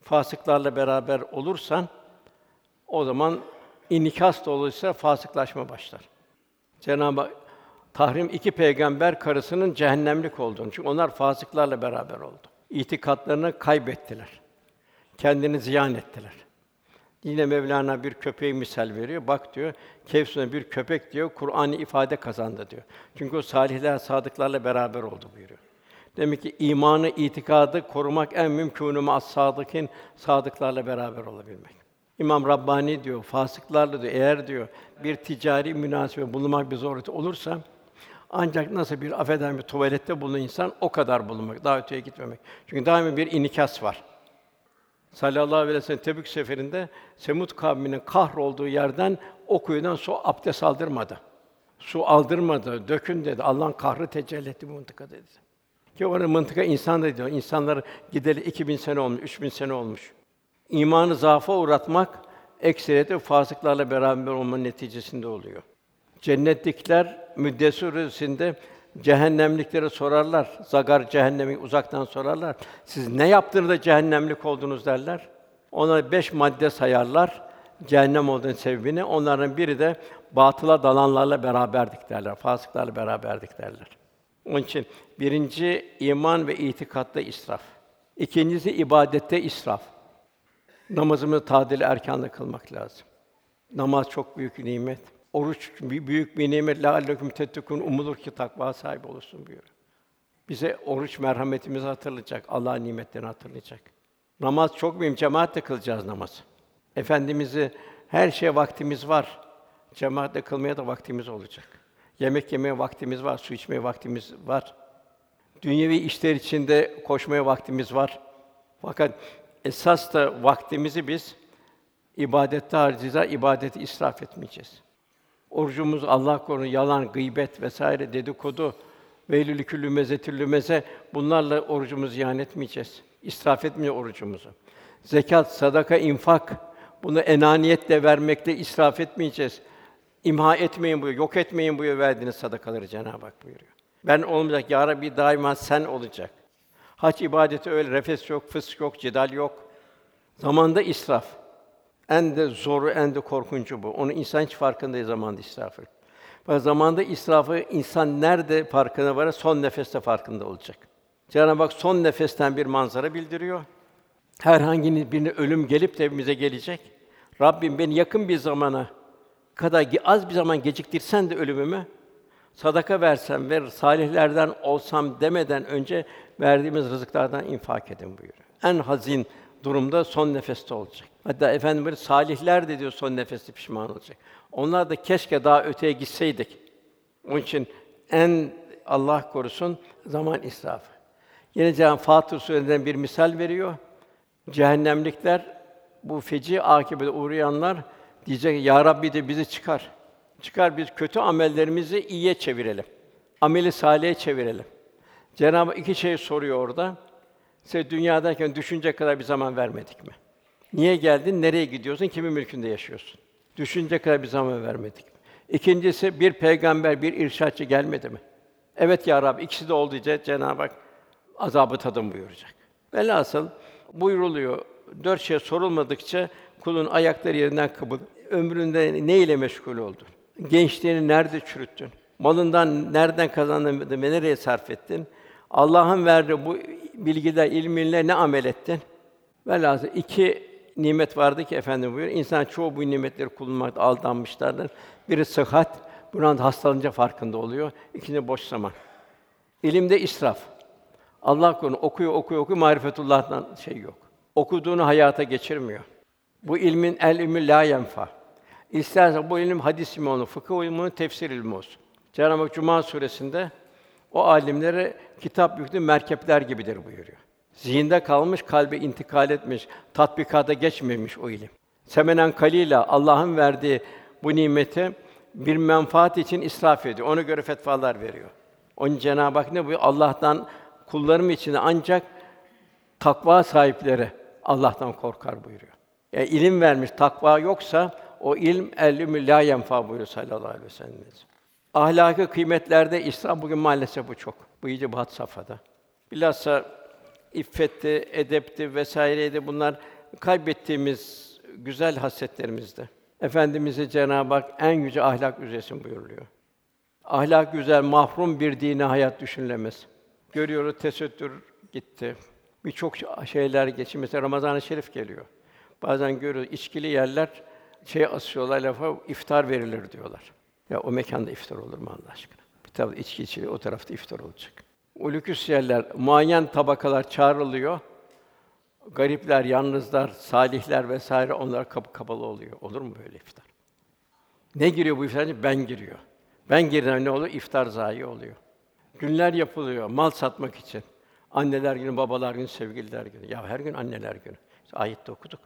Fasıklarla beraber olursan o zaman inikas da olursa fasıklaşma başlar. Cenab-ı tahrim iki peygamber karısının cehennemlik olduğunu. Çünkü onlar fasıklarla beraber oldu. İtikatlarını kaybettiler. Kendini ziyan ettiler. Yine Mevlana bir köpeği misal veriyor. Bak diyor, Kevsun'a bir köpek diyor, Kur'an'ı ifade kazandı diyor. Çünkü o salihler, sadıklarla beraber oldu buyuruyor. Demek ki imanı, itikadı korumak en mümkünü as sadıkın sadıklarla beraber olabilmek. İmam Rabbani diyor, fasıklarla diyor, eğer diyor bir ticari münasebet bulunmak bir zorluk olursa ancak nasıl bir affeden bir tuvalette bulunan insan o kadar bulunmak, daha öteye gitmemek. Çünkü daima bir inikas var. Sallallahu aleyhi ve sellem Tebük seferinde Semud kavminin kahrolduğu yerden o kuyudan su abdest aldırmadı. Su aldırmadı, dökün dedi. Allah'ın kahrı tecelli etti bu dedi. Ki orada mıntıka insan da diyor. İnsanlar gideli 2000 sene olmuş, 3000 sene olmuş. İmanı zaafa uğratmak ekseriyete fasıklarla beraber olmanın neticesinde oluyor. Cennetlikler Suresi'nde cehennemliklere sorarlar. Zagar cehennemi uzaktan sorarlar. Siz ne yaptınız da cehennemlik oldunuz derler. Ona beş madde sayarlar. Cehennem olduğunun sebebini. Onların biri de batıla dalanlarla beraberdik derler. Fasıklarla beraberdik derler. Onun için birinci iman ve itikatta israf. İkincisi ibadette israf. Namazımızı tadil erkanla kılmak lazım. Namaz çok büyük nimet. Oruç büyük bir nimet. La aleyküm tettekûn umulur ki takva sahibi olursun buyuruyor. Bize oruç merhametimizi hatırlayacak, Allah'ın nimetlerini hatırlayacak. Namaz çok mühim. Cemaatle kılacağız namazı. Efendimizi her şeye vaktimiz var. Cemaatle kılmaya da vaktimiz olacak. Yemek yemeye vaktimiz var, su içmeye vaktimiz var. Dünyevi işler içinde koşmaya vaktimiz var. Fakat esas da vaktimizi biz ibadette harcayacağız, ibadeti israf etmeyeceğiz. Orucumuz Allah korusun yalan, gıybet vesaire dedikodu veylülü küllü mezetüllü meze bunlarla orucumuzu ziyan etmeyeceğiz. İsraf etmiyor orucumuzu. Zekat, sadaka, infak bunu enaniyetle vermekte israf etmeyeceğiz. İmha etmeyin buyuruyor, yok etmeyin buyuruyor verdiğiniz sadakaları Cenab-ı Hak buyuruyor. Ben olmayacak, ya Rabbi daima sen olacak. Hac ibadeti öyle, refes yok, fısk yok, cidal yok. Zamanda israf. En de zoru, en de korkuncu bu. Onu insan hiç farkında değil zamanda israfı. Ve zamanda israfı insan nerede farkına varır? Son nefeste farkında olacak. Cenab-ı Hak son nefesten bir manzara bildiriyor. Herhangi birine ölüm gelip de evimize gelecek. Rabbim beni yakın bir zamana kadar az bir zaman geciktirsen de ölümümü sadaka versem ve salihlerden olsam demeden önce verdiğimiz rızıklardan infak edin buyuruyor. En hazin durumda son nefeste olacak. Hatta Efendimiz salihler de diyor son nefeste pişman olacak. Onlar da keşke daha öteye gitseydik. Onun için en Allah korusun zaman israfı. Yine Cenab-ı Fatır Suresi'nden bir misal veriyor. Cehennemlikler bu feci akibete uğrayanlar diyecek ya Rabbi de bizi çıkar. Çıkar biz kötü amellerimizi iyiye çevirelim. Ameli salihe çevirelim. Cenab-ı iki şey soruyor orada. Size dünyadayken düşünecek kadar bir zaman vermedik mi? Niye geldin? Nereye gidiyorsun? Kimin mülkünde yaşıyorsun? Düşünecek kadar bir zaman vermedik mi? İkincisi bir peygamber, bir irşatçı gelmedi mi? Evet ya Rabbi ikisi de oldu diye Cenab-ı Hak azabı tadın buyuracak. Velhasıl buyruluyor. Dört şey sorulmadıkça kulun ayakları yerinden kıpır. Ömründe ne ile meşgul oldun? Gençliğini nerede çürüttün? Malından nereden kazandın ve nereye sarf ettin? Allah'ın verdiği bu bilgiler, ilminle ne amel ettin? Velhasıl iki nimet vardı ki efendim buyuruyor. İnsan çoğu bu nimetleri kullanmakta aldanmışlardır. Biri sıhhat, bundan hastalanınca farkında oluyor. İkinci boş zaman. İlimde israf. Allah korusun okuyor, okuyor, okuyor, marifetullah'tan şey yok. Okuduğunu hayata geçirmiyor. Bu ilmin el ilmi la yenfa. İsterse bu ilim hadis ilmi olsun, fıkıh ilmi olsun, tefsir ilmi olsun. Cenab-ı Hak Cuma suresinde o alimlere kitap yüklü merkepler gibidir buyuruyor. Zihinde kalmış, kalbe intikal etmiş, tatbikata geçmemiş o ilim. Semenen kalila Allah'ın verdiği bu nimeti bir menfaat için israf ediyor. Ona göre fetvalar veriyor. Onun Cenab-ı Hak ne buyuruyor? Allah'tan kullarım için ancak takva sahipleri Allah'tan korkar buyuruyor. Yani ilim vermiş, takva yoksa o ilm el la yenfa buyuruyor sallallahu aleyhi ve sellem. Ahlaki kıymetlerde İslam bugün maalesef bu çok. Bu iyice had safhada. Bilhassa iffetti, edepti vesaireydi bunlar kaybettiğimiz güzel hasletlerimizde. Efendimize Cenab-ı Hak en yüce ahlak üzesin buyuruyor. Ahlak güzel, mahrum bir dine hayat düşünülemez. Görüyoruz tesettür gitti. Birçok şeyler geçiyor. Mesela Ramazan-ı Şerif geliyor. Bazen görüyoruz içkili yerler şey asıyorlar lafa iftar verilir diyorlar. Ya o mekanda iftar olur mu Allah aşkına? Bir tarafta içki içiliyor, o tarafta iftar olacak. O lüküs yerler, muayyen tabakalar çağrılıyor. Garipler, yalnızlar, salihler vesaire onlar kapı kapalı oluyor. Olur mu böyle iftar? Ne giriyor bu iftar? Ben giriyor. Ben girdiğimde ne oluyor? İftar zayi oluyor. Günler yapılıyor mal satmak için. Anneler günü, babalar günü, sevgililer günü. Ya her gün anneler günü. İşte ayette okuduk.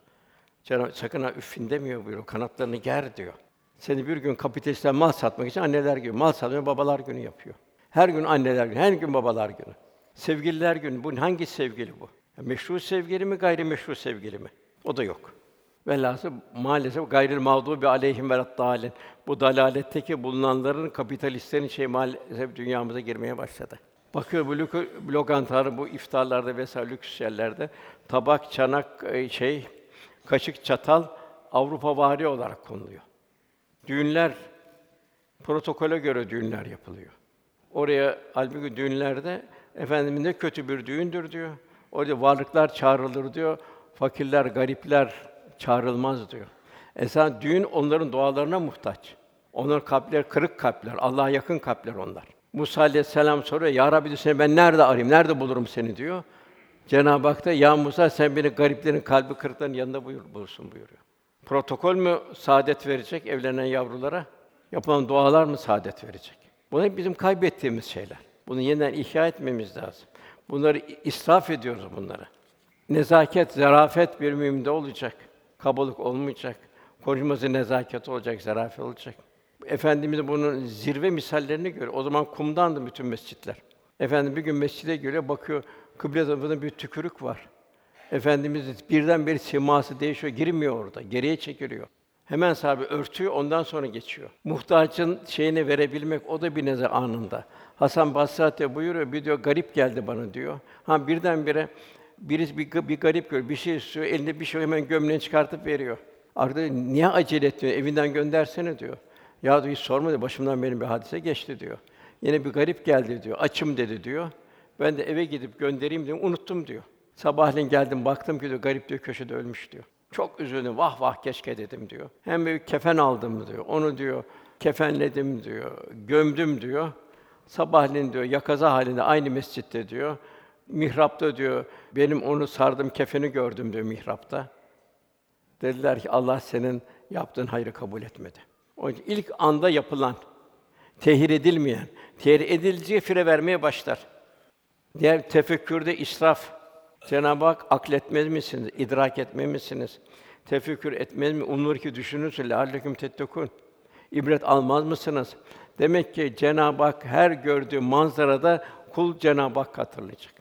Cenab-ı sakın ha üffin demiyor buyuruyor. Kanatlarını ger diyor. Seni bir gün kapitalistler mal satmak için anneler günü, mal satmıyor, babalar günü yapıyor. Her gün anneler günü, her gün babalar günü. Sevgililer günü. Bu hangi sevgili bu? Ya meşru sevgili mi, gayrimeşru sevgili mi? O da yok. Velhasıl maalesef gayril mağdubi aleyhim veleddâlin. Bu dalaletteki bulunanların kapitalistlerin şey maalesef dünyamıza girmeye başladı. Bakıyor bu lokantalar, bu iftarlarda vesaire lüks yerlerde tabak, çanak, e, şey, kaşık, çatal Avrupa vari olarak konuluyor. Düğünler protokole göre düğünler yapılıyor. Oraya halbuki düğünlerde efendim ne kötü bir düğündür diyor. Orada varlıklar çağrılır diyor. Fakirler, garipler çağrılmaz diyor. Esas düğün onların dualarına muhtaç. Onların kalpleri kırık kalpler, Allah'a yakın kalpler onlar. Musa aleyhisselam soruyor, Ya Rabbi diyor, seni ben nerede arayayım, nerede bulurum seni diyor. Cenab-ı Hak da, Ya Musa sen beni gariplerin kalbi kırıkların yanında buyur, bulursun buyuruyor. Protokol mü saadet verecek evlenen yavrulara? Yapılan dualar mı saadet verecek? Bunlar hep bizim kaybettiğimiz şeyler. Bunu yeniden ihya etmemiz lazım. Bunları israf ediyoruz bunları. Nezaket, zarafet bir müminde olacak. Kabalık olmayacak. Konuşması nezaket olacak, zarafet olacak. Efendimiz bunun zirve misallerini görüyor. O zaman kumdandı bütün mescitler. Efendim bir gün mescide geliyor, bakıyor kıble tarafında bir tükürük var. Efendimiz birden bir siması değişiyor, girmiyor orada, geriye çekiliyor. Hemen sahabe örtüyor, ondan sonra geçiyor. Muhtacın şeyini verebilmek, o da bir nezar anında. Hasan Basri buyuruyor, bir diyor garip geldi bana diyor. Ha birdenbire birisi bir, bir garip görüyor, bir şey istiyor, elinde bir şey hemen gömleğini çıkartıp veriyor. Arkada niye acele ettin, evinden göndersene diyor. Ya diyor, hiç sorma diyor, başımdan benim bir hadise geçti diyor. Yine bir garip geldi diyor, açım dedi diyor. Ben de eve gidip göndereyim dedim, unuttum diyor. Sabahleyin geldim, baktım ki diyor, garip diyor, köşede ölmüş diyor. Çok üzüldüm, vah vah keşke dedim diyor. Hem bir kefen aldım diyor, onu diyor, kefenledim diyor, gömdüm diyor. Sabahleyin diyor, yakaza halinde aynı mescitte diyor, mihrapta diyor, benim onu sardım kefeni gördüm diyor mihrapta. Dediler ki Allah senin yaptığın hayrı kabul etmedi. O ilk anda yapılan, tehir edilmeyen, tehir edileceği fire vermeye başlar. Diğer tefekkürde israf. Cenab-ı Hak akletmez misiniz? idrak etmez misiniz? Tefekkür etmez mi? Umur ki düşünürsün. Lealleküm tettekûn. İbret almaz mısınız? Demek ki Cenab-ı Hak her gördüğü manzarada kul Cenab-ı Hak hatırlayacak.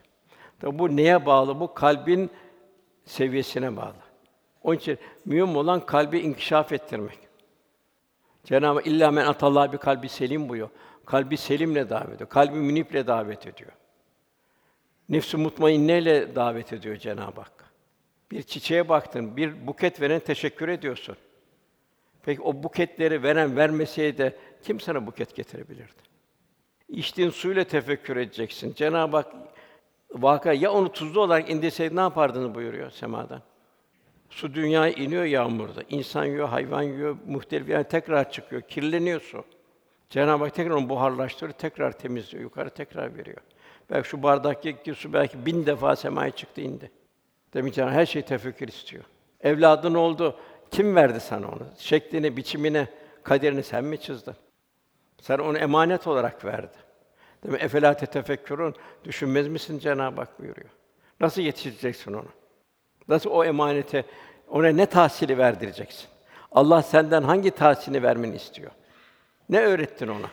Tabi bu neye bağlı? Bu kalbin seviyesine bağlı. Onun için mühim olan kalbi inkişaf ettirmek. Cenab-ı Hak illa men atallah bir kalbi selim buyuruyor. Kalbi selimle davet ediyor. Kalbi müniple davet ediyor. Nefs-i mutmainneyle davet ediyor Cenab-ı Hak. Bir çiçeğe baktın, bir buket veren teşekkür ediyorsun. Peki o buketleri veren vermeseydi kim sana buket getirebilirdi? İçtiğin suyla tefekkür edeceksin. Cenab-ı Hak vaka ya onu tuzlu olarak indirseydi ne yapardınız buyuruyor semadan. Su dünyaya iniyor yağmurda. İnsan yiyor, hayvan yiyor, muhtelif yani tekrar çıkıyor, kirleniyor su. Cenab-ı Hak tekrar onu buharlaştırıyor, tekrar temizliyor, yukarı tekrar veriyor. Belki şu bardaktaki su belki bin defa semaya çıktı indi. Demek ki her şey tefekkür istiyor. Evladın oldu, kim verdi sana onu? Şeklini, biçimini, kaderini sen mi çizdin? Sen onu emanet olarak verdi. Demek efela tefekkürün düşünmez misin Cenab-ı Hak buyuruyor. Nasıl yetiştireceksin onu? Nasıl o emanete ona ne tahsili verdireceksin? Allah senden hangi tahsini vermeni istiyor? Ne öğrettin ona?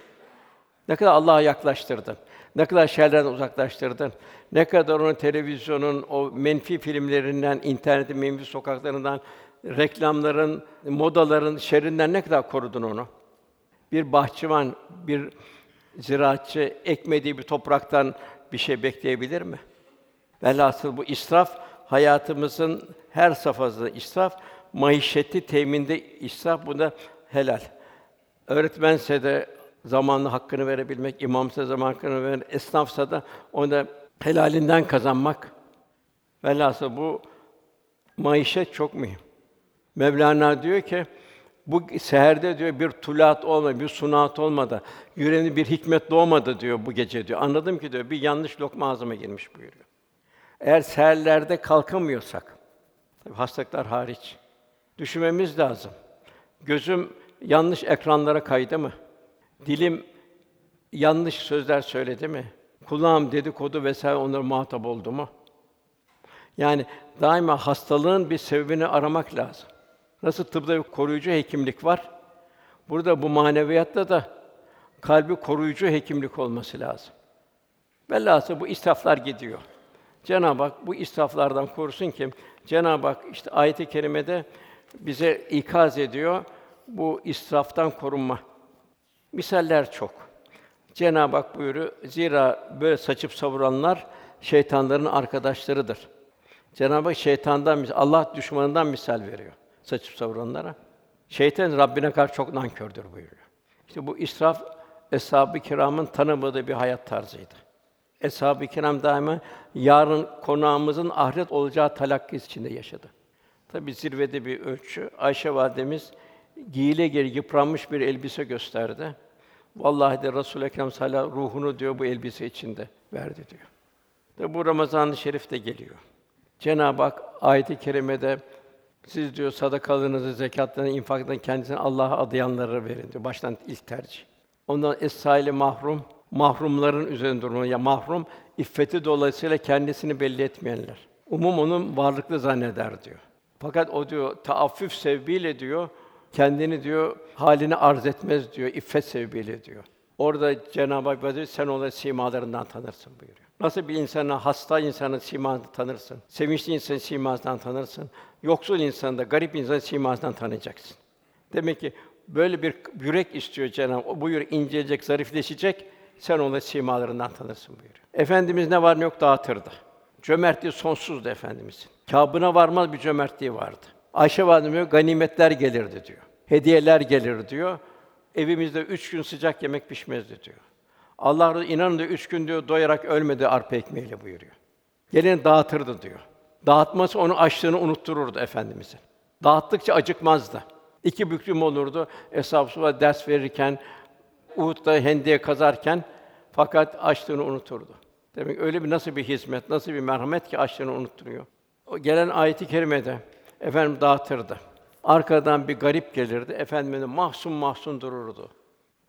Ne kadar Allah'a yaklaştırdın? Ne kadar şerlerden uzaklaştırdın? Ne kadar onu televizyonun o menfi filmlerinden, internetin menfi sokaklarından, reklamların, modaların şerrinden ne kadar korudun onu? Bir bahçıvan, bir ziraatçı ekmediği bir topraktan bir şey bekleyebilir mi? Velhasıl bu israf hayatımızın her safhasında israf, maişeti teminde israf buna helal. Öğretmense de zamanlı hakkını verebilmek, imamsa zaman hakkını vermek, esnafsa da onu helalinden kazanmak. Velhasıl bu maişet çok mühim. Mevlana diyor ki bu seherde diyor bir tulat olmadı, bir sunat olmadı, yüreğinde bir hikmet doğmadı diyor bu gece diyor. Anladım ki diyor bir yanlış lokma ağzıma girmiş buyuruyor. Eğer seherlerde kalkamıyorsak, tabii hastalıklar hariç, düşünmemiz lazım. Gözüm yanlış ekranlara kaydı mı? Dilim yanlış sözler söyledi mi? Kulağım dedikodu vesaire onlara muhatap oldu mu? Yani daima hastalığın bir sebebini aramak lazım. Nasıl tıpta bir koruyucu hekimlik var? Burada bu maneviyatta da kalbi koruyucu hekimlik olması lazım. Velhâsıl bu israflar gidiyor. Cenab-ı Hak bu israflardan korusun ki Cenab-ı Hak işte ayet-i kerimede bize ikaz ediyor bu israftan korunma. Misaller çok. Cenab-ı Hak buyuruyor, zira böyle saçıp savuranlar şeytanların arkadaşlarıdır. Cenab-ı Hak şeytandan, Allah düşmanından misal veriyor saçıp savuranlara. Şeytan Rabbine karşı çok nankördür buyuruyor. İşte bu israf eshab-ı kiramın tanımadığı bir hayat tarzıydı. Eshab-ı kiram daima yarın konağımızın ahiret olacağı talakkisi içinde yaşadı. Tabi zirvede bir ölçü. Ayşe validemiz giyile geri yıpranmış bir elbise gösterdi. Vallahi de Resul Ekrem sallallahu ruhunu diyor bu elbise içinde verdi diyor. Ve bu Ramazan-ı Şerif de geliyor. Cenab-ı Hak ayet-i kerimede siz diyor sadakalarınızı, zekatlarınızı, infaklarınızı kendisine Allah'a adayanlara verin diyor. Baştan ilk tercih. Ondan es mahrum, mahrumların üzerinde durma. Ya mahrum iffeti dolayısıyla kendisini belli etmeyenler. Umum onun varlıklı zanneder diyor. Fakat o diyor taaffüf sevbiyle diyor kendini diyor halini arz etmez diyor iffet sevbiyle diyor. Orada Cenab-ı Hak diyor, sen onları simalarından tanırsın buyuruyor. Nasıl bir insana, hasta insanın simasını tanırsın, sevinçli insanın simasından tanırsın, yoksul insanı da, garip insanın simasından tanıyacaksın. Demek ki böyle bir yürek istiyor Cenab-ı Hak. Bu yürek incelecek, zarifleşecek, sen onları simalarından tanırsın buyuruyor. Efendimiz ne var ne yok dağıtırdı. Cömertliği sonsuzdu Efendimizin. Kâbına varmaz bir cömertliği vardı. Ayşe validemiz diyor, ganimetler gelirdi diyor. Hediyeler gelir diyor. Evimizde üç gün sıcak yemek pişmezdi diyor. Allah razı inanın diyor, üç gün diyor doyarak ölmedi arpa ekmeğiyle buyuruyor. Gelin dağıtırdı diyor. Dağıtması onu açlığını unuttururdu efendimizin. Dağıttıkça acıkmazdı. İki büklüm olurdu. Eshab-ı ders verirken, Uhud'da hendeye kazarken fakat açlığını unuturdu. Demek öyle bir nasıl bir hizmet, nasıl bir merhamet ki açlığını unutturuyor. O gelen ayeti kerimede efendim dağıtırdı. Arkadan bir garip gelirdi. Efendimiz mahzun mahzun dururdu.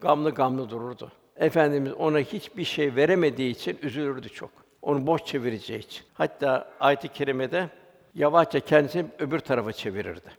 Gamlı gamlı dururdu. Efendimiz ona hiçbir şey veremediği için üzülürdü çok. Onu boş çevireceği için. Hatta ayet-i kerimede yavaşça kendisini öbür tarafa çevirirdi.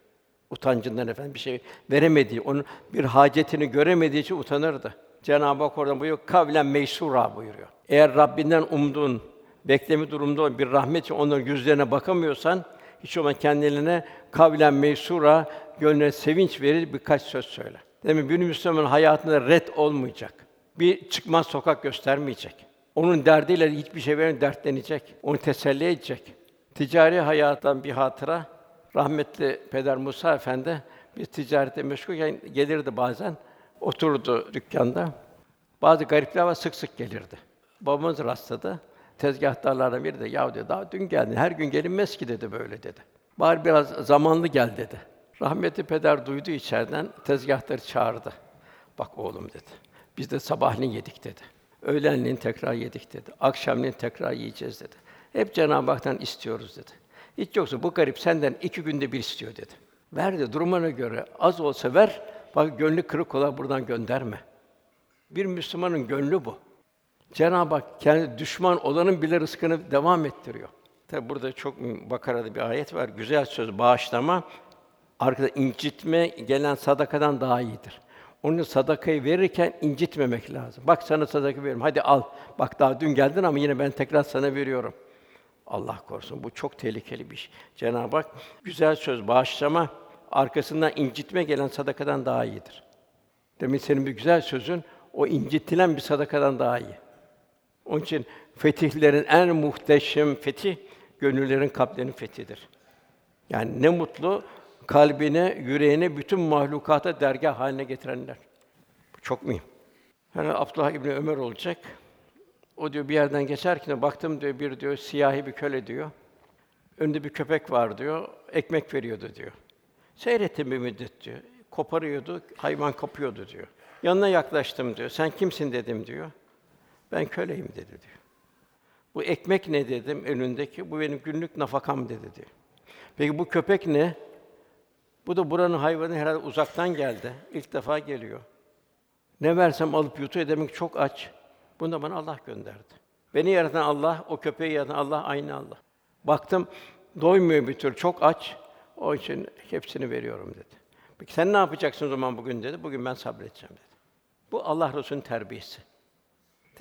Utancından efendim bir şey veremediği, onun bir hacetini göremediği için utanırdı. Cenab-ı Hak oradan buyuruyor, kavlen meysura buyuruyor. Eğer Rabbinden umduğun, beklemi durumda bir rahmet onların yüzlerine bakamıyorsan, hiç olmazsa kendilerine kavlen meysura, gönlüne sevinç verir birkaç söz söyle. Demek bir Müslümanın hayatında red olmayacak. Bir çıkmaz sokak göstermeyecek. Onun derdiyle hiçbir şey vermeyecek, dertlenecek. Onu teselli edecek. Ticari hayattan bir hatıra. Rahmetli Peder Musa Efendi bir ticarete meşgulken gelirdi bazen. Otururdu dükkanda. Bazı garipler var sık sık gelirdi. Babamız rastladı. Tezgahtarlardan biri de ya dedi daha dün geldin. Her gün gelinmez ki dedi böyle dedi. Bari biraz zamanlı gel dedi. Rahmetli peder duydu içeriden tezgahtarı çağırdı. Bak oğlum dedi. Biz de sabahleyin yedik dedi. Öğlenleyin tekrar yedik dedi. Akşamleyin tekrar yiyeceğiz dedi. Hep Cenab-ı Hak'tan istiyoruz dedi. Hiç yoksa bu garip senden iki günde bir istiyor dedi. Ver de durumuna göre az olsa ver. Bak gönlü kırık ola buradan gönderme. Bir Müslümanın gönlü bu. Cenab-ı Hak kendi düşman olanın bile rızkını devam ettiriyor. Tabi burada çok Bakara'da bir ayet var. Güzel söz bağışlama arkada incitme gelen sadakadan daha iyidir. Onun sadakayı verirken incitmemek lazım. Bak sana sadaka veriyorum. Hadi al. Bak daha dün geldin ama yine ben tekrar sana veriyorum. Allah korusun. Bu çok tehlikeli bir iş. Cenab-ı Hak güzel söz bağışlama arkasından incitme gelen sadakadan daha iyidir. Demek senin bir güzel sözün o incitilen bir sadakadan daha iyi. Onun için fetihlerin en muhteşem fetih gönüllerin kalplerinin fethidir. Yani ne mutlu kalbine, yüreğine, bütün mahlukata dergah haline getirenler. Bu çok mühim. Yani Abdullah İbni Ömer olacak. O diyor bir yerden geçerken baktım diyor bir diyor siyahi bir köle diyor. Önünde bir köpek var diyor. Ekmek veriyordu diyor. Seyrettim bir müddet diyor. Koparıyordu, hayvan kapıyordu diyor. Yanına yaklaştım diyor. Sen kimsin dedim diyor. Ben köleyim dedi diyor. Bu ekmek ne dedim önündeki? Bu benim günlük nafakam dedi diyor. Peki bu köpek ne? Bu da buranın hayvanı herhalde uzaktan geldi. İlk defa geliyor. Ne versem alıp yutuyor demek çok aç. Bunu da bana Allah gönderdi. Beni yaratan Allah, o köpeği yaratan Allah aynı Allah. Baktım doymuyor bir tür, çok aç. O için hepsini veriyorum dedi. Peki sen ne yapacaksın o zaman bugün dedi. Bugün ben sabredeceğim dedi. Bu Allah Resulü'nün terbiyesi.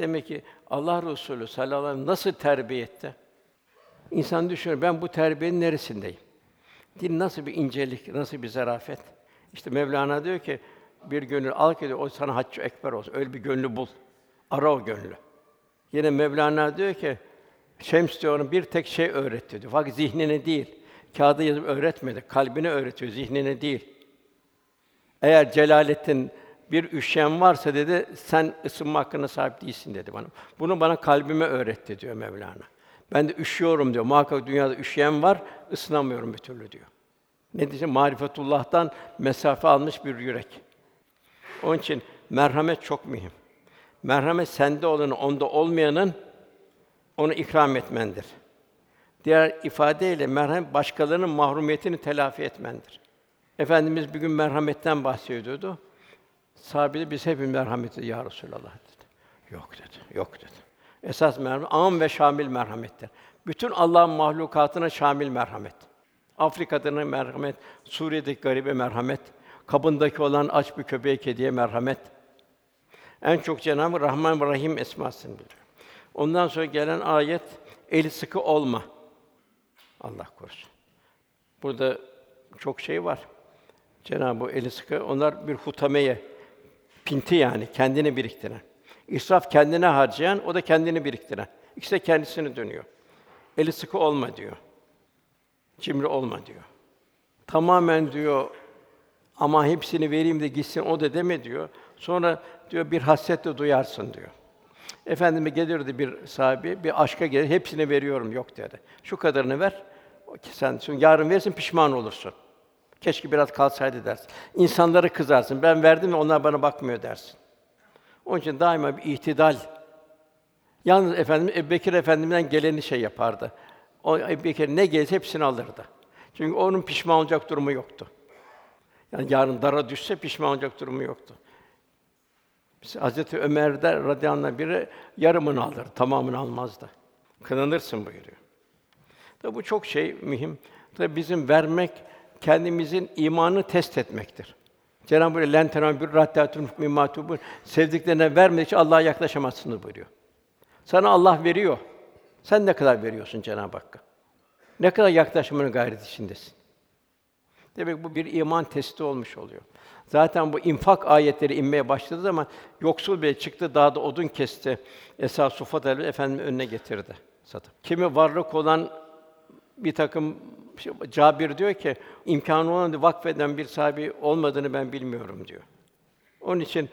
Demek ki Allah Resulü sallallahu aleyhi ve nasıl terbiye etti? İnsan düşünüyor, ben bu terbiyenin neresindeyim? Din nasıl bir incelik, nasıl bir zarafet. İşte Mevlana diyor ki bir gönül al ki diyor, o sana haccı ekber olsun. Öyle bir gönlü bul. Ara o gönlü. Yine Mevlana diyor ki Şems diyor bir tek şey öğretti diyor. Fakat zihnine değil. Kağıda yazıp öğretmedi. Kalbine öğretiyor, zihnine değil. Eğer Celalettin bir üşüyen varsa dedi, sen ısınma hakkına sahip değilsin dedi bana. Bunu bana kalbime öğretti diyor Mevlana. Ben de üşüyorum diyor. Muhakkak dünyada üşüyen var, ısınamıyorum bir türlü diyor. Ne diyeceğim? Marifetullah'tan mesafe almış bir yürek. Onun için merhamet çok mühim. Merhamet sende olanı, onda olmayanın onu ikram etmendir. Diğer ifadeyle merhamet başkalarının mahrumiyetini telafi etmendir. Efendimiz bir gün merhametten bahsediyordu. Sahabe biz hepimiz merhameti ya Resulallah dedi. Yok dedi. Yok dedi. Esas merhamet am ve şamil merhamettir. Bütün Allah'ın mahlukatına şamil merhamet. Afrika'daki merhamet, Suriye'deki garibe merhamet, kabındaki olan aç bir köpeğe kediye merhamet. En çok Cenab-ı Rahman ve Rahim esmasını biliyor. Ondan sonra gelen ayet eli sıkı olma. Allah korusun. Burada çok şey var. Cenab-ı eli sıkı onlar bir hutameye pinti yani kendini biriktiren. İsraf kendine harcayan, o da kendini biriktiren. De kendisini dönüyor. Eli sıkı olma diyor. Cimri olma diyor. Tamamen diyor ama hepsini vereyim de gitsin o da deme diyor. Sonra diyor bir hasretle duyarsın diyor. Efendime gelirdi bir sahibi, bir aşka gelir, hepsini veriyorum yok dedi. Şu kadarını ver, ki sen yarın verirsin pişman olursun. Keşke biraz kalsaydı dersin. İnsanları kızarsın. Ben verdim ve onlar bana bakmıyor dersin. Onun için daima bir itidal. Yalnız efendim Ebubekir Efendimizden geleni şey yapardı. O Ebubekir ne gelse hepsini alırdı. Çünkü onun pişman olacak durumu yoktu. Yani yarın dara düşse pişman olacak durumu yoktu. Mesela Hazreti Ömer'de radıyallahu anh biri yarımını alır, tamamını almazdı. Kınanırsın buyuruyor. Tabi bu çok şey mühim. Tabi bizim vermek kendimizin imanını test etmektir. Cenab-ı Hak "Len tenâ bir raddâtun mimma tubun." Sevdiklerine vermedikçe Allah'a yaklaşamazsınız buyuruyor. Sana Allah veriyor. Sen ne kadar veriyorsun Cenab-ı Hakk'a? Ne kadar yaklaşmanın gayret içindesin? Demek bu bir iman testi olmuş oluyor. Zaten bu infak ayetleri inmeye başladığı zaman yoksul bey çıktı dağda odun kesti. Esas Sufat Ali Efendim önüne getirdi satıp. Kimi varlık olan bir takım şey, Cabir diyor ki imkanı olan vakfeden bir sahibi olmadığını ben bilmiyorum diyor. Onun için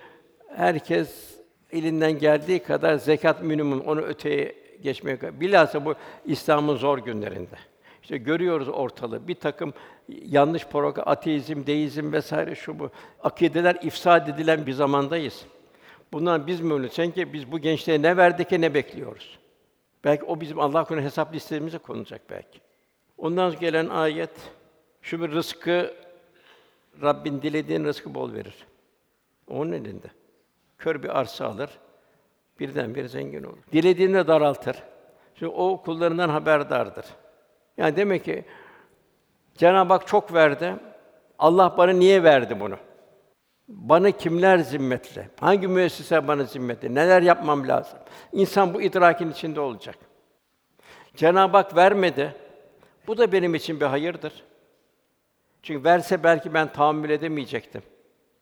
herkes elinden geldiği kadar zekat minimum onu öteye geçmeye bilhassa bu İslam'ın zor günlerinde. İşte görüyoruz ortalığı. Bir takım yanlış program, ateizm, deizm vesaire şu bu akideler ifsad edilen bir zamandayız. Bundan biz mi öyle? ki biz bu gençliğe ne verdik ki ne bekliyoruz? Belki o bizim Allah konuda hesap listemize konulacak belki. Ondan sonra gelen ayet şu bir rızkı Rabbin dilediğin rızkı bol verir. Onun elinde. Kör bir arsa alır, birden bir zengin olur. Dilediğinde daraltır. Çünkü o kullarından haberdardır. Yani demek ki Cenab-ı Hak çok verdi. Allah bana niye verdi bunu? Bana kimler zimmetli? Hangi müessese bana zimmetli? Neler yapmam lazım? İnsan bu idrakin içinde olacak. Cenab-ı Hak vermedi. Bu da benim için bir hayırdır. Çünkü verse belki ben tahammül edemeyecektim.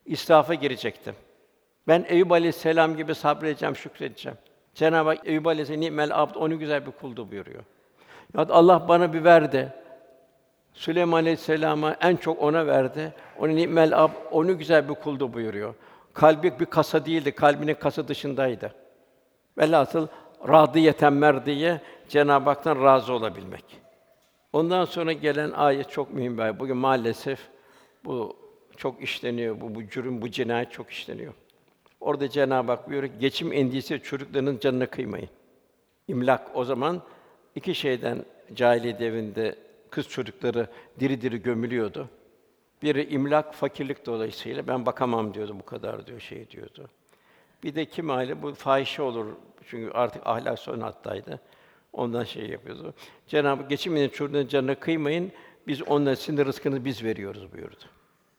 İsrafa girecektim. Ben Eyüp Aleyhisselam gibi sabredeceğim, şükredeceğim. Cenab-ı Hak Eyüp Aleyhisselam nimel abd onu güzel bir kuldu buyuruyor. Ya Allah bana bir verdi. Süleyman Aleyhisselam'a en çok ona verdi. Onu nimel ab onu güzel bir kuldu buyuruyor. Kalbi bir kasa değildi, kalbinin kasa dışındaydı. Velhasıl radiyeten merdiye Cenab-ı Hak'tan razı olabilmek. Ondan sonra gelen ayet çok mühim bir ayet. Bugün maalesef bu çok işleniyor. Bu, bu cürüm, bu cinayet çok işleniyor. Orada Cenab-ı Hak buyuruyor ki, geçim endişesi çocuklarının canına kıymayın. İmlak o zaman iki şeyden cahiliye devrinde kız çocukları diri diri gömülüyordu. Biri imlak, fakirlik dolayısıyla ben bakamam diyordu, bu kadar diyor, şey diyordu. Bir de kim aile bu fahişe olur çünkü artık ahlak son hattaydı. Ondan şey yapıyordu. Cenab-ı geçiminin çocukların canına kıymayın. Biz onlara sizin rızkını biz veriyoruz buyurdu.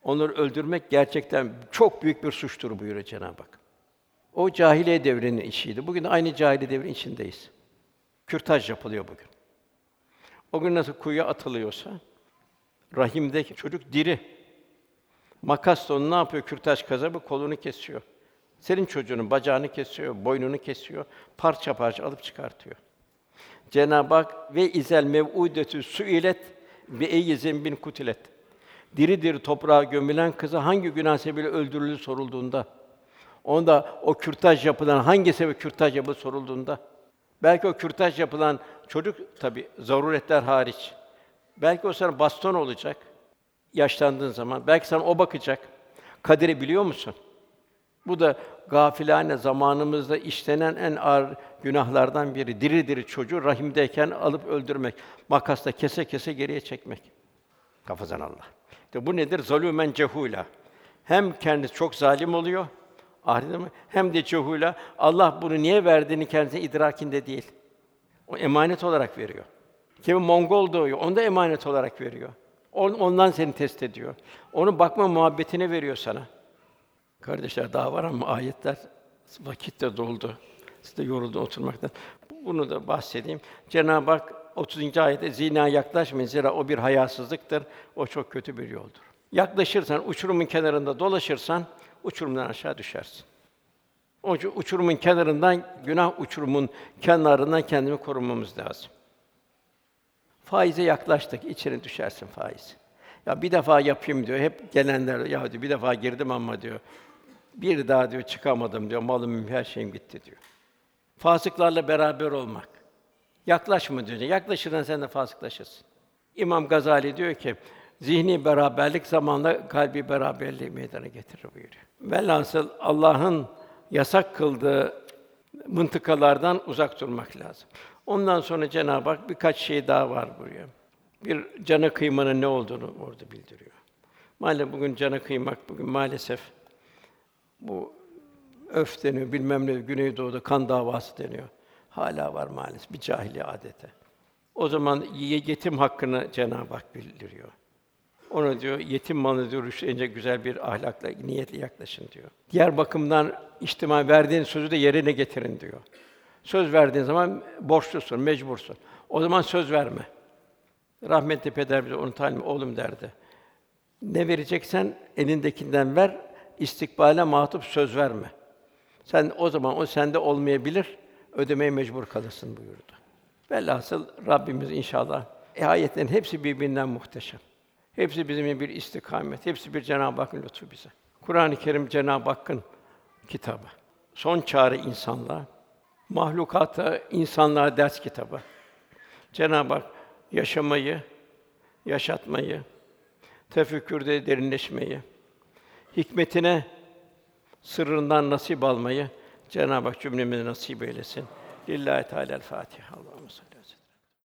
Onları öldürmek gerçekten çok büyük bir suçtur buyuruyor Cenab-ı Hak. O cahiliye devrinin işiydi. Bugün de aynı cahiliye devrin içindeyiz. Kürtaj yapılıyor bugün. O gün nasıl kuyuya atılıyorsa, Rahimdeki çocuk diri. Makas da onu ne yapıyor? Kürtaj kazabı kolunu kesiyor. Senin çocuğunun bacağını kesiyor, boynunu kesiyor, parça parça alıp çıkartıyor. Cenab-ı Hak ve izel mev'udetü suilet ve eyyi bin kutilet. Diri diri toprağa gömülen kızı hangi günah sebebiyle öldürüldü sorulduğunda, onda o kürtaj yapılan hangi sebep kürtaj yapıldı sorulduğunda, belki o kürtaj yapılan çocuk tabi zaruretler hariç, belki o sana baston olacak yaşlandığın zaman, belki sana o bakacak. Kaderi biliyor musun? Bu da gafilane zamanımızda işlenen en ağır günahlardan biri. Diri diri çocuğu rahimdeyken alıp öldürmek, makasla kese kese geriye çekmek. Kafazan Allah. İşte bu nedir? Zalûmen cehûlâ. Hem kendisi çok zalim oluyor, ahirete mi? Hem de cehûlâ. Allah bunu niye verdiğini kendisine idrakinde değil. O emanet olarak veriyor. Kimi Mongol doğuyor, onu da emanet olarak veriyor. On- Ondan seni test ediyor. Onun bakma muhabbetini veriyor sana. Kardeşler daha var ama ayetler vakit de doldu. Siz de yoruldu oturmaktan. Bunu da bahsedeyim. Cenab-ı Hak 30. ayette zina yaklaşmayın zira o bir hayasızlıktır. O çok kötü bir yoldur. Yaklaşırsan, uçurumun kenarında dolaşırsan uçurumdan aşağı düşersin. İçin uçurumun kenarından, günah uçurumun kenarından kendimi korumamız lazım. Faize yaklaştık, içine düşersin faiz. Ya bir defa yapayım diyor. Hep gelenler ya diyor bir defa girdim ama diyor. Bir daha diyor çıkamadım diyor. Malım her şeyim gitti diyor. Fasıklarla beraber olmak. Yaklaşma diyor. Yaklaşırsan sen de fasıklaşırsın. İmam Gazali diyor ki zihni beraberlik zamanla kalbi beraberliği meydana getirir buyuruyor. Velhasıl Allah'ın yasak kıldığı mıntıkalardan uzak durmak lazım. Ondan sonra Cenab-ı Hak birkaç şey daha var buraya. Bir cana kıymanın ne olduğunu orada bildiriyor. Maalesef bugün cana kıymak bugün maalesef bu öf deniyor, bilmem ne Güneydoğu'da kan davası deniyor. Hala var maalesef bir cahiliye adete. O zaman ye- yetim hakkını Cenab-ı Hak bildiriyor. Ona diyor yetim malı diyor rüşveyince güzel bir ahlakla, niyetle yaklaşın diyor. Diğer bakımdan içtima verdiğin sözü de yerine getirin diyor. Söz verdiğin zaman borçlusun, mecbursun. O zaman söz verme. Rahmetli peder bize onu talim oğlum derdi. Ne vereceksen elindekinden ver, istikbale mahtup söz verme. Sen o zaman o sende olmayabilir, ödemeye mecbur kalırsın buyurdu. Velhasıl Rabbimiz inşallah e, ayetlerin hepsi birbirinden muhteşem. Hepsi bizim bir istikamet, hepsi bir Cenab-ı Hakk'ın lütfu bize. Kur'an-ı Kerim Cenab-ı Hakk'ın kitabı. Son çağrı insanlığa, mahlukata, insanlığa ders kitabı. Cenab-ı Hak yaşamayı, yaşatmayı, tefekkürde derinleşmeyi, hikmetine, sırrından nasip almayı Cenab-ı Hak cümlemize nasip eylesin. Lillahi Teala'l Fatiha.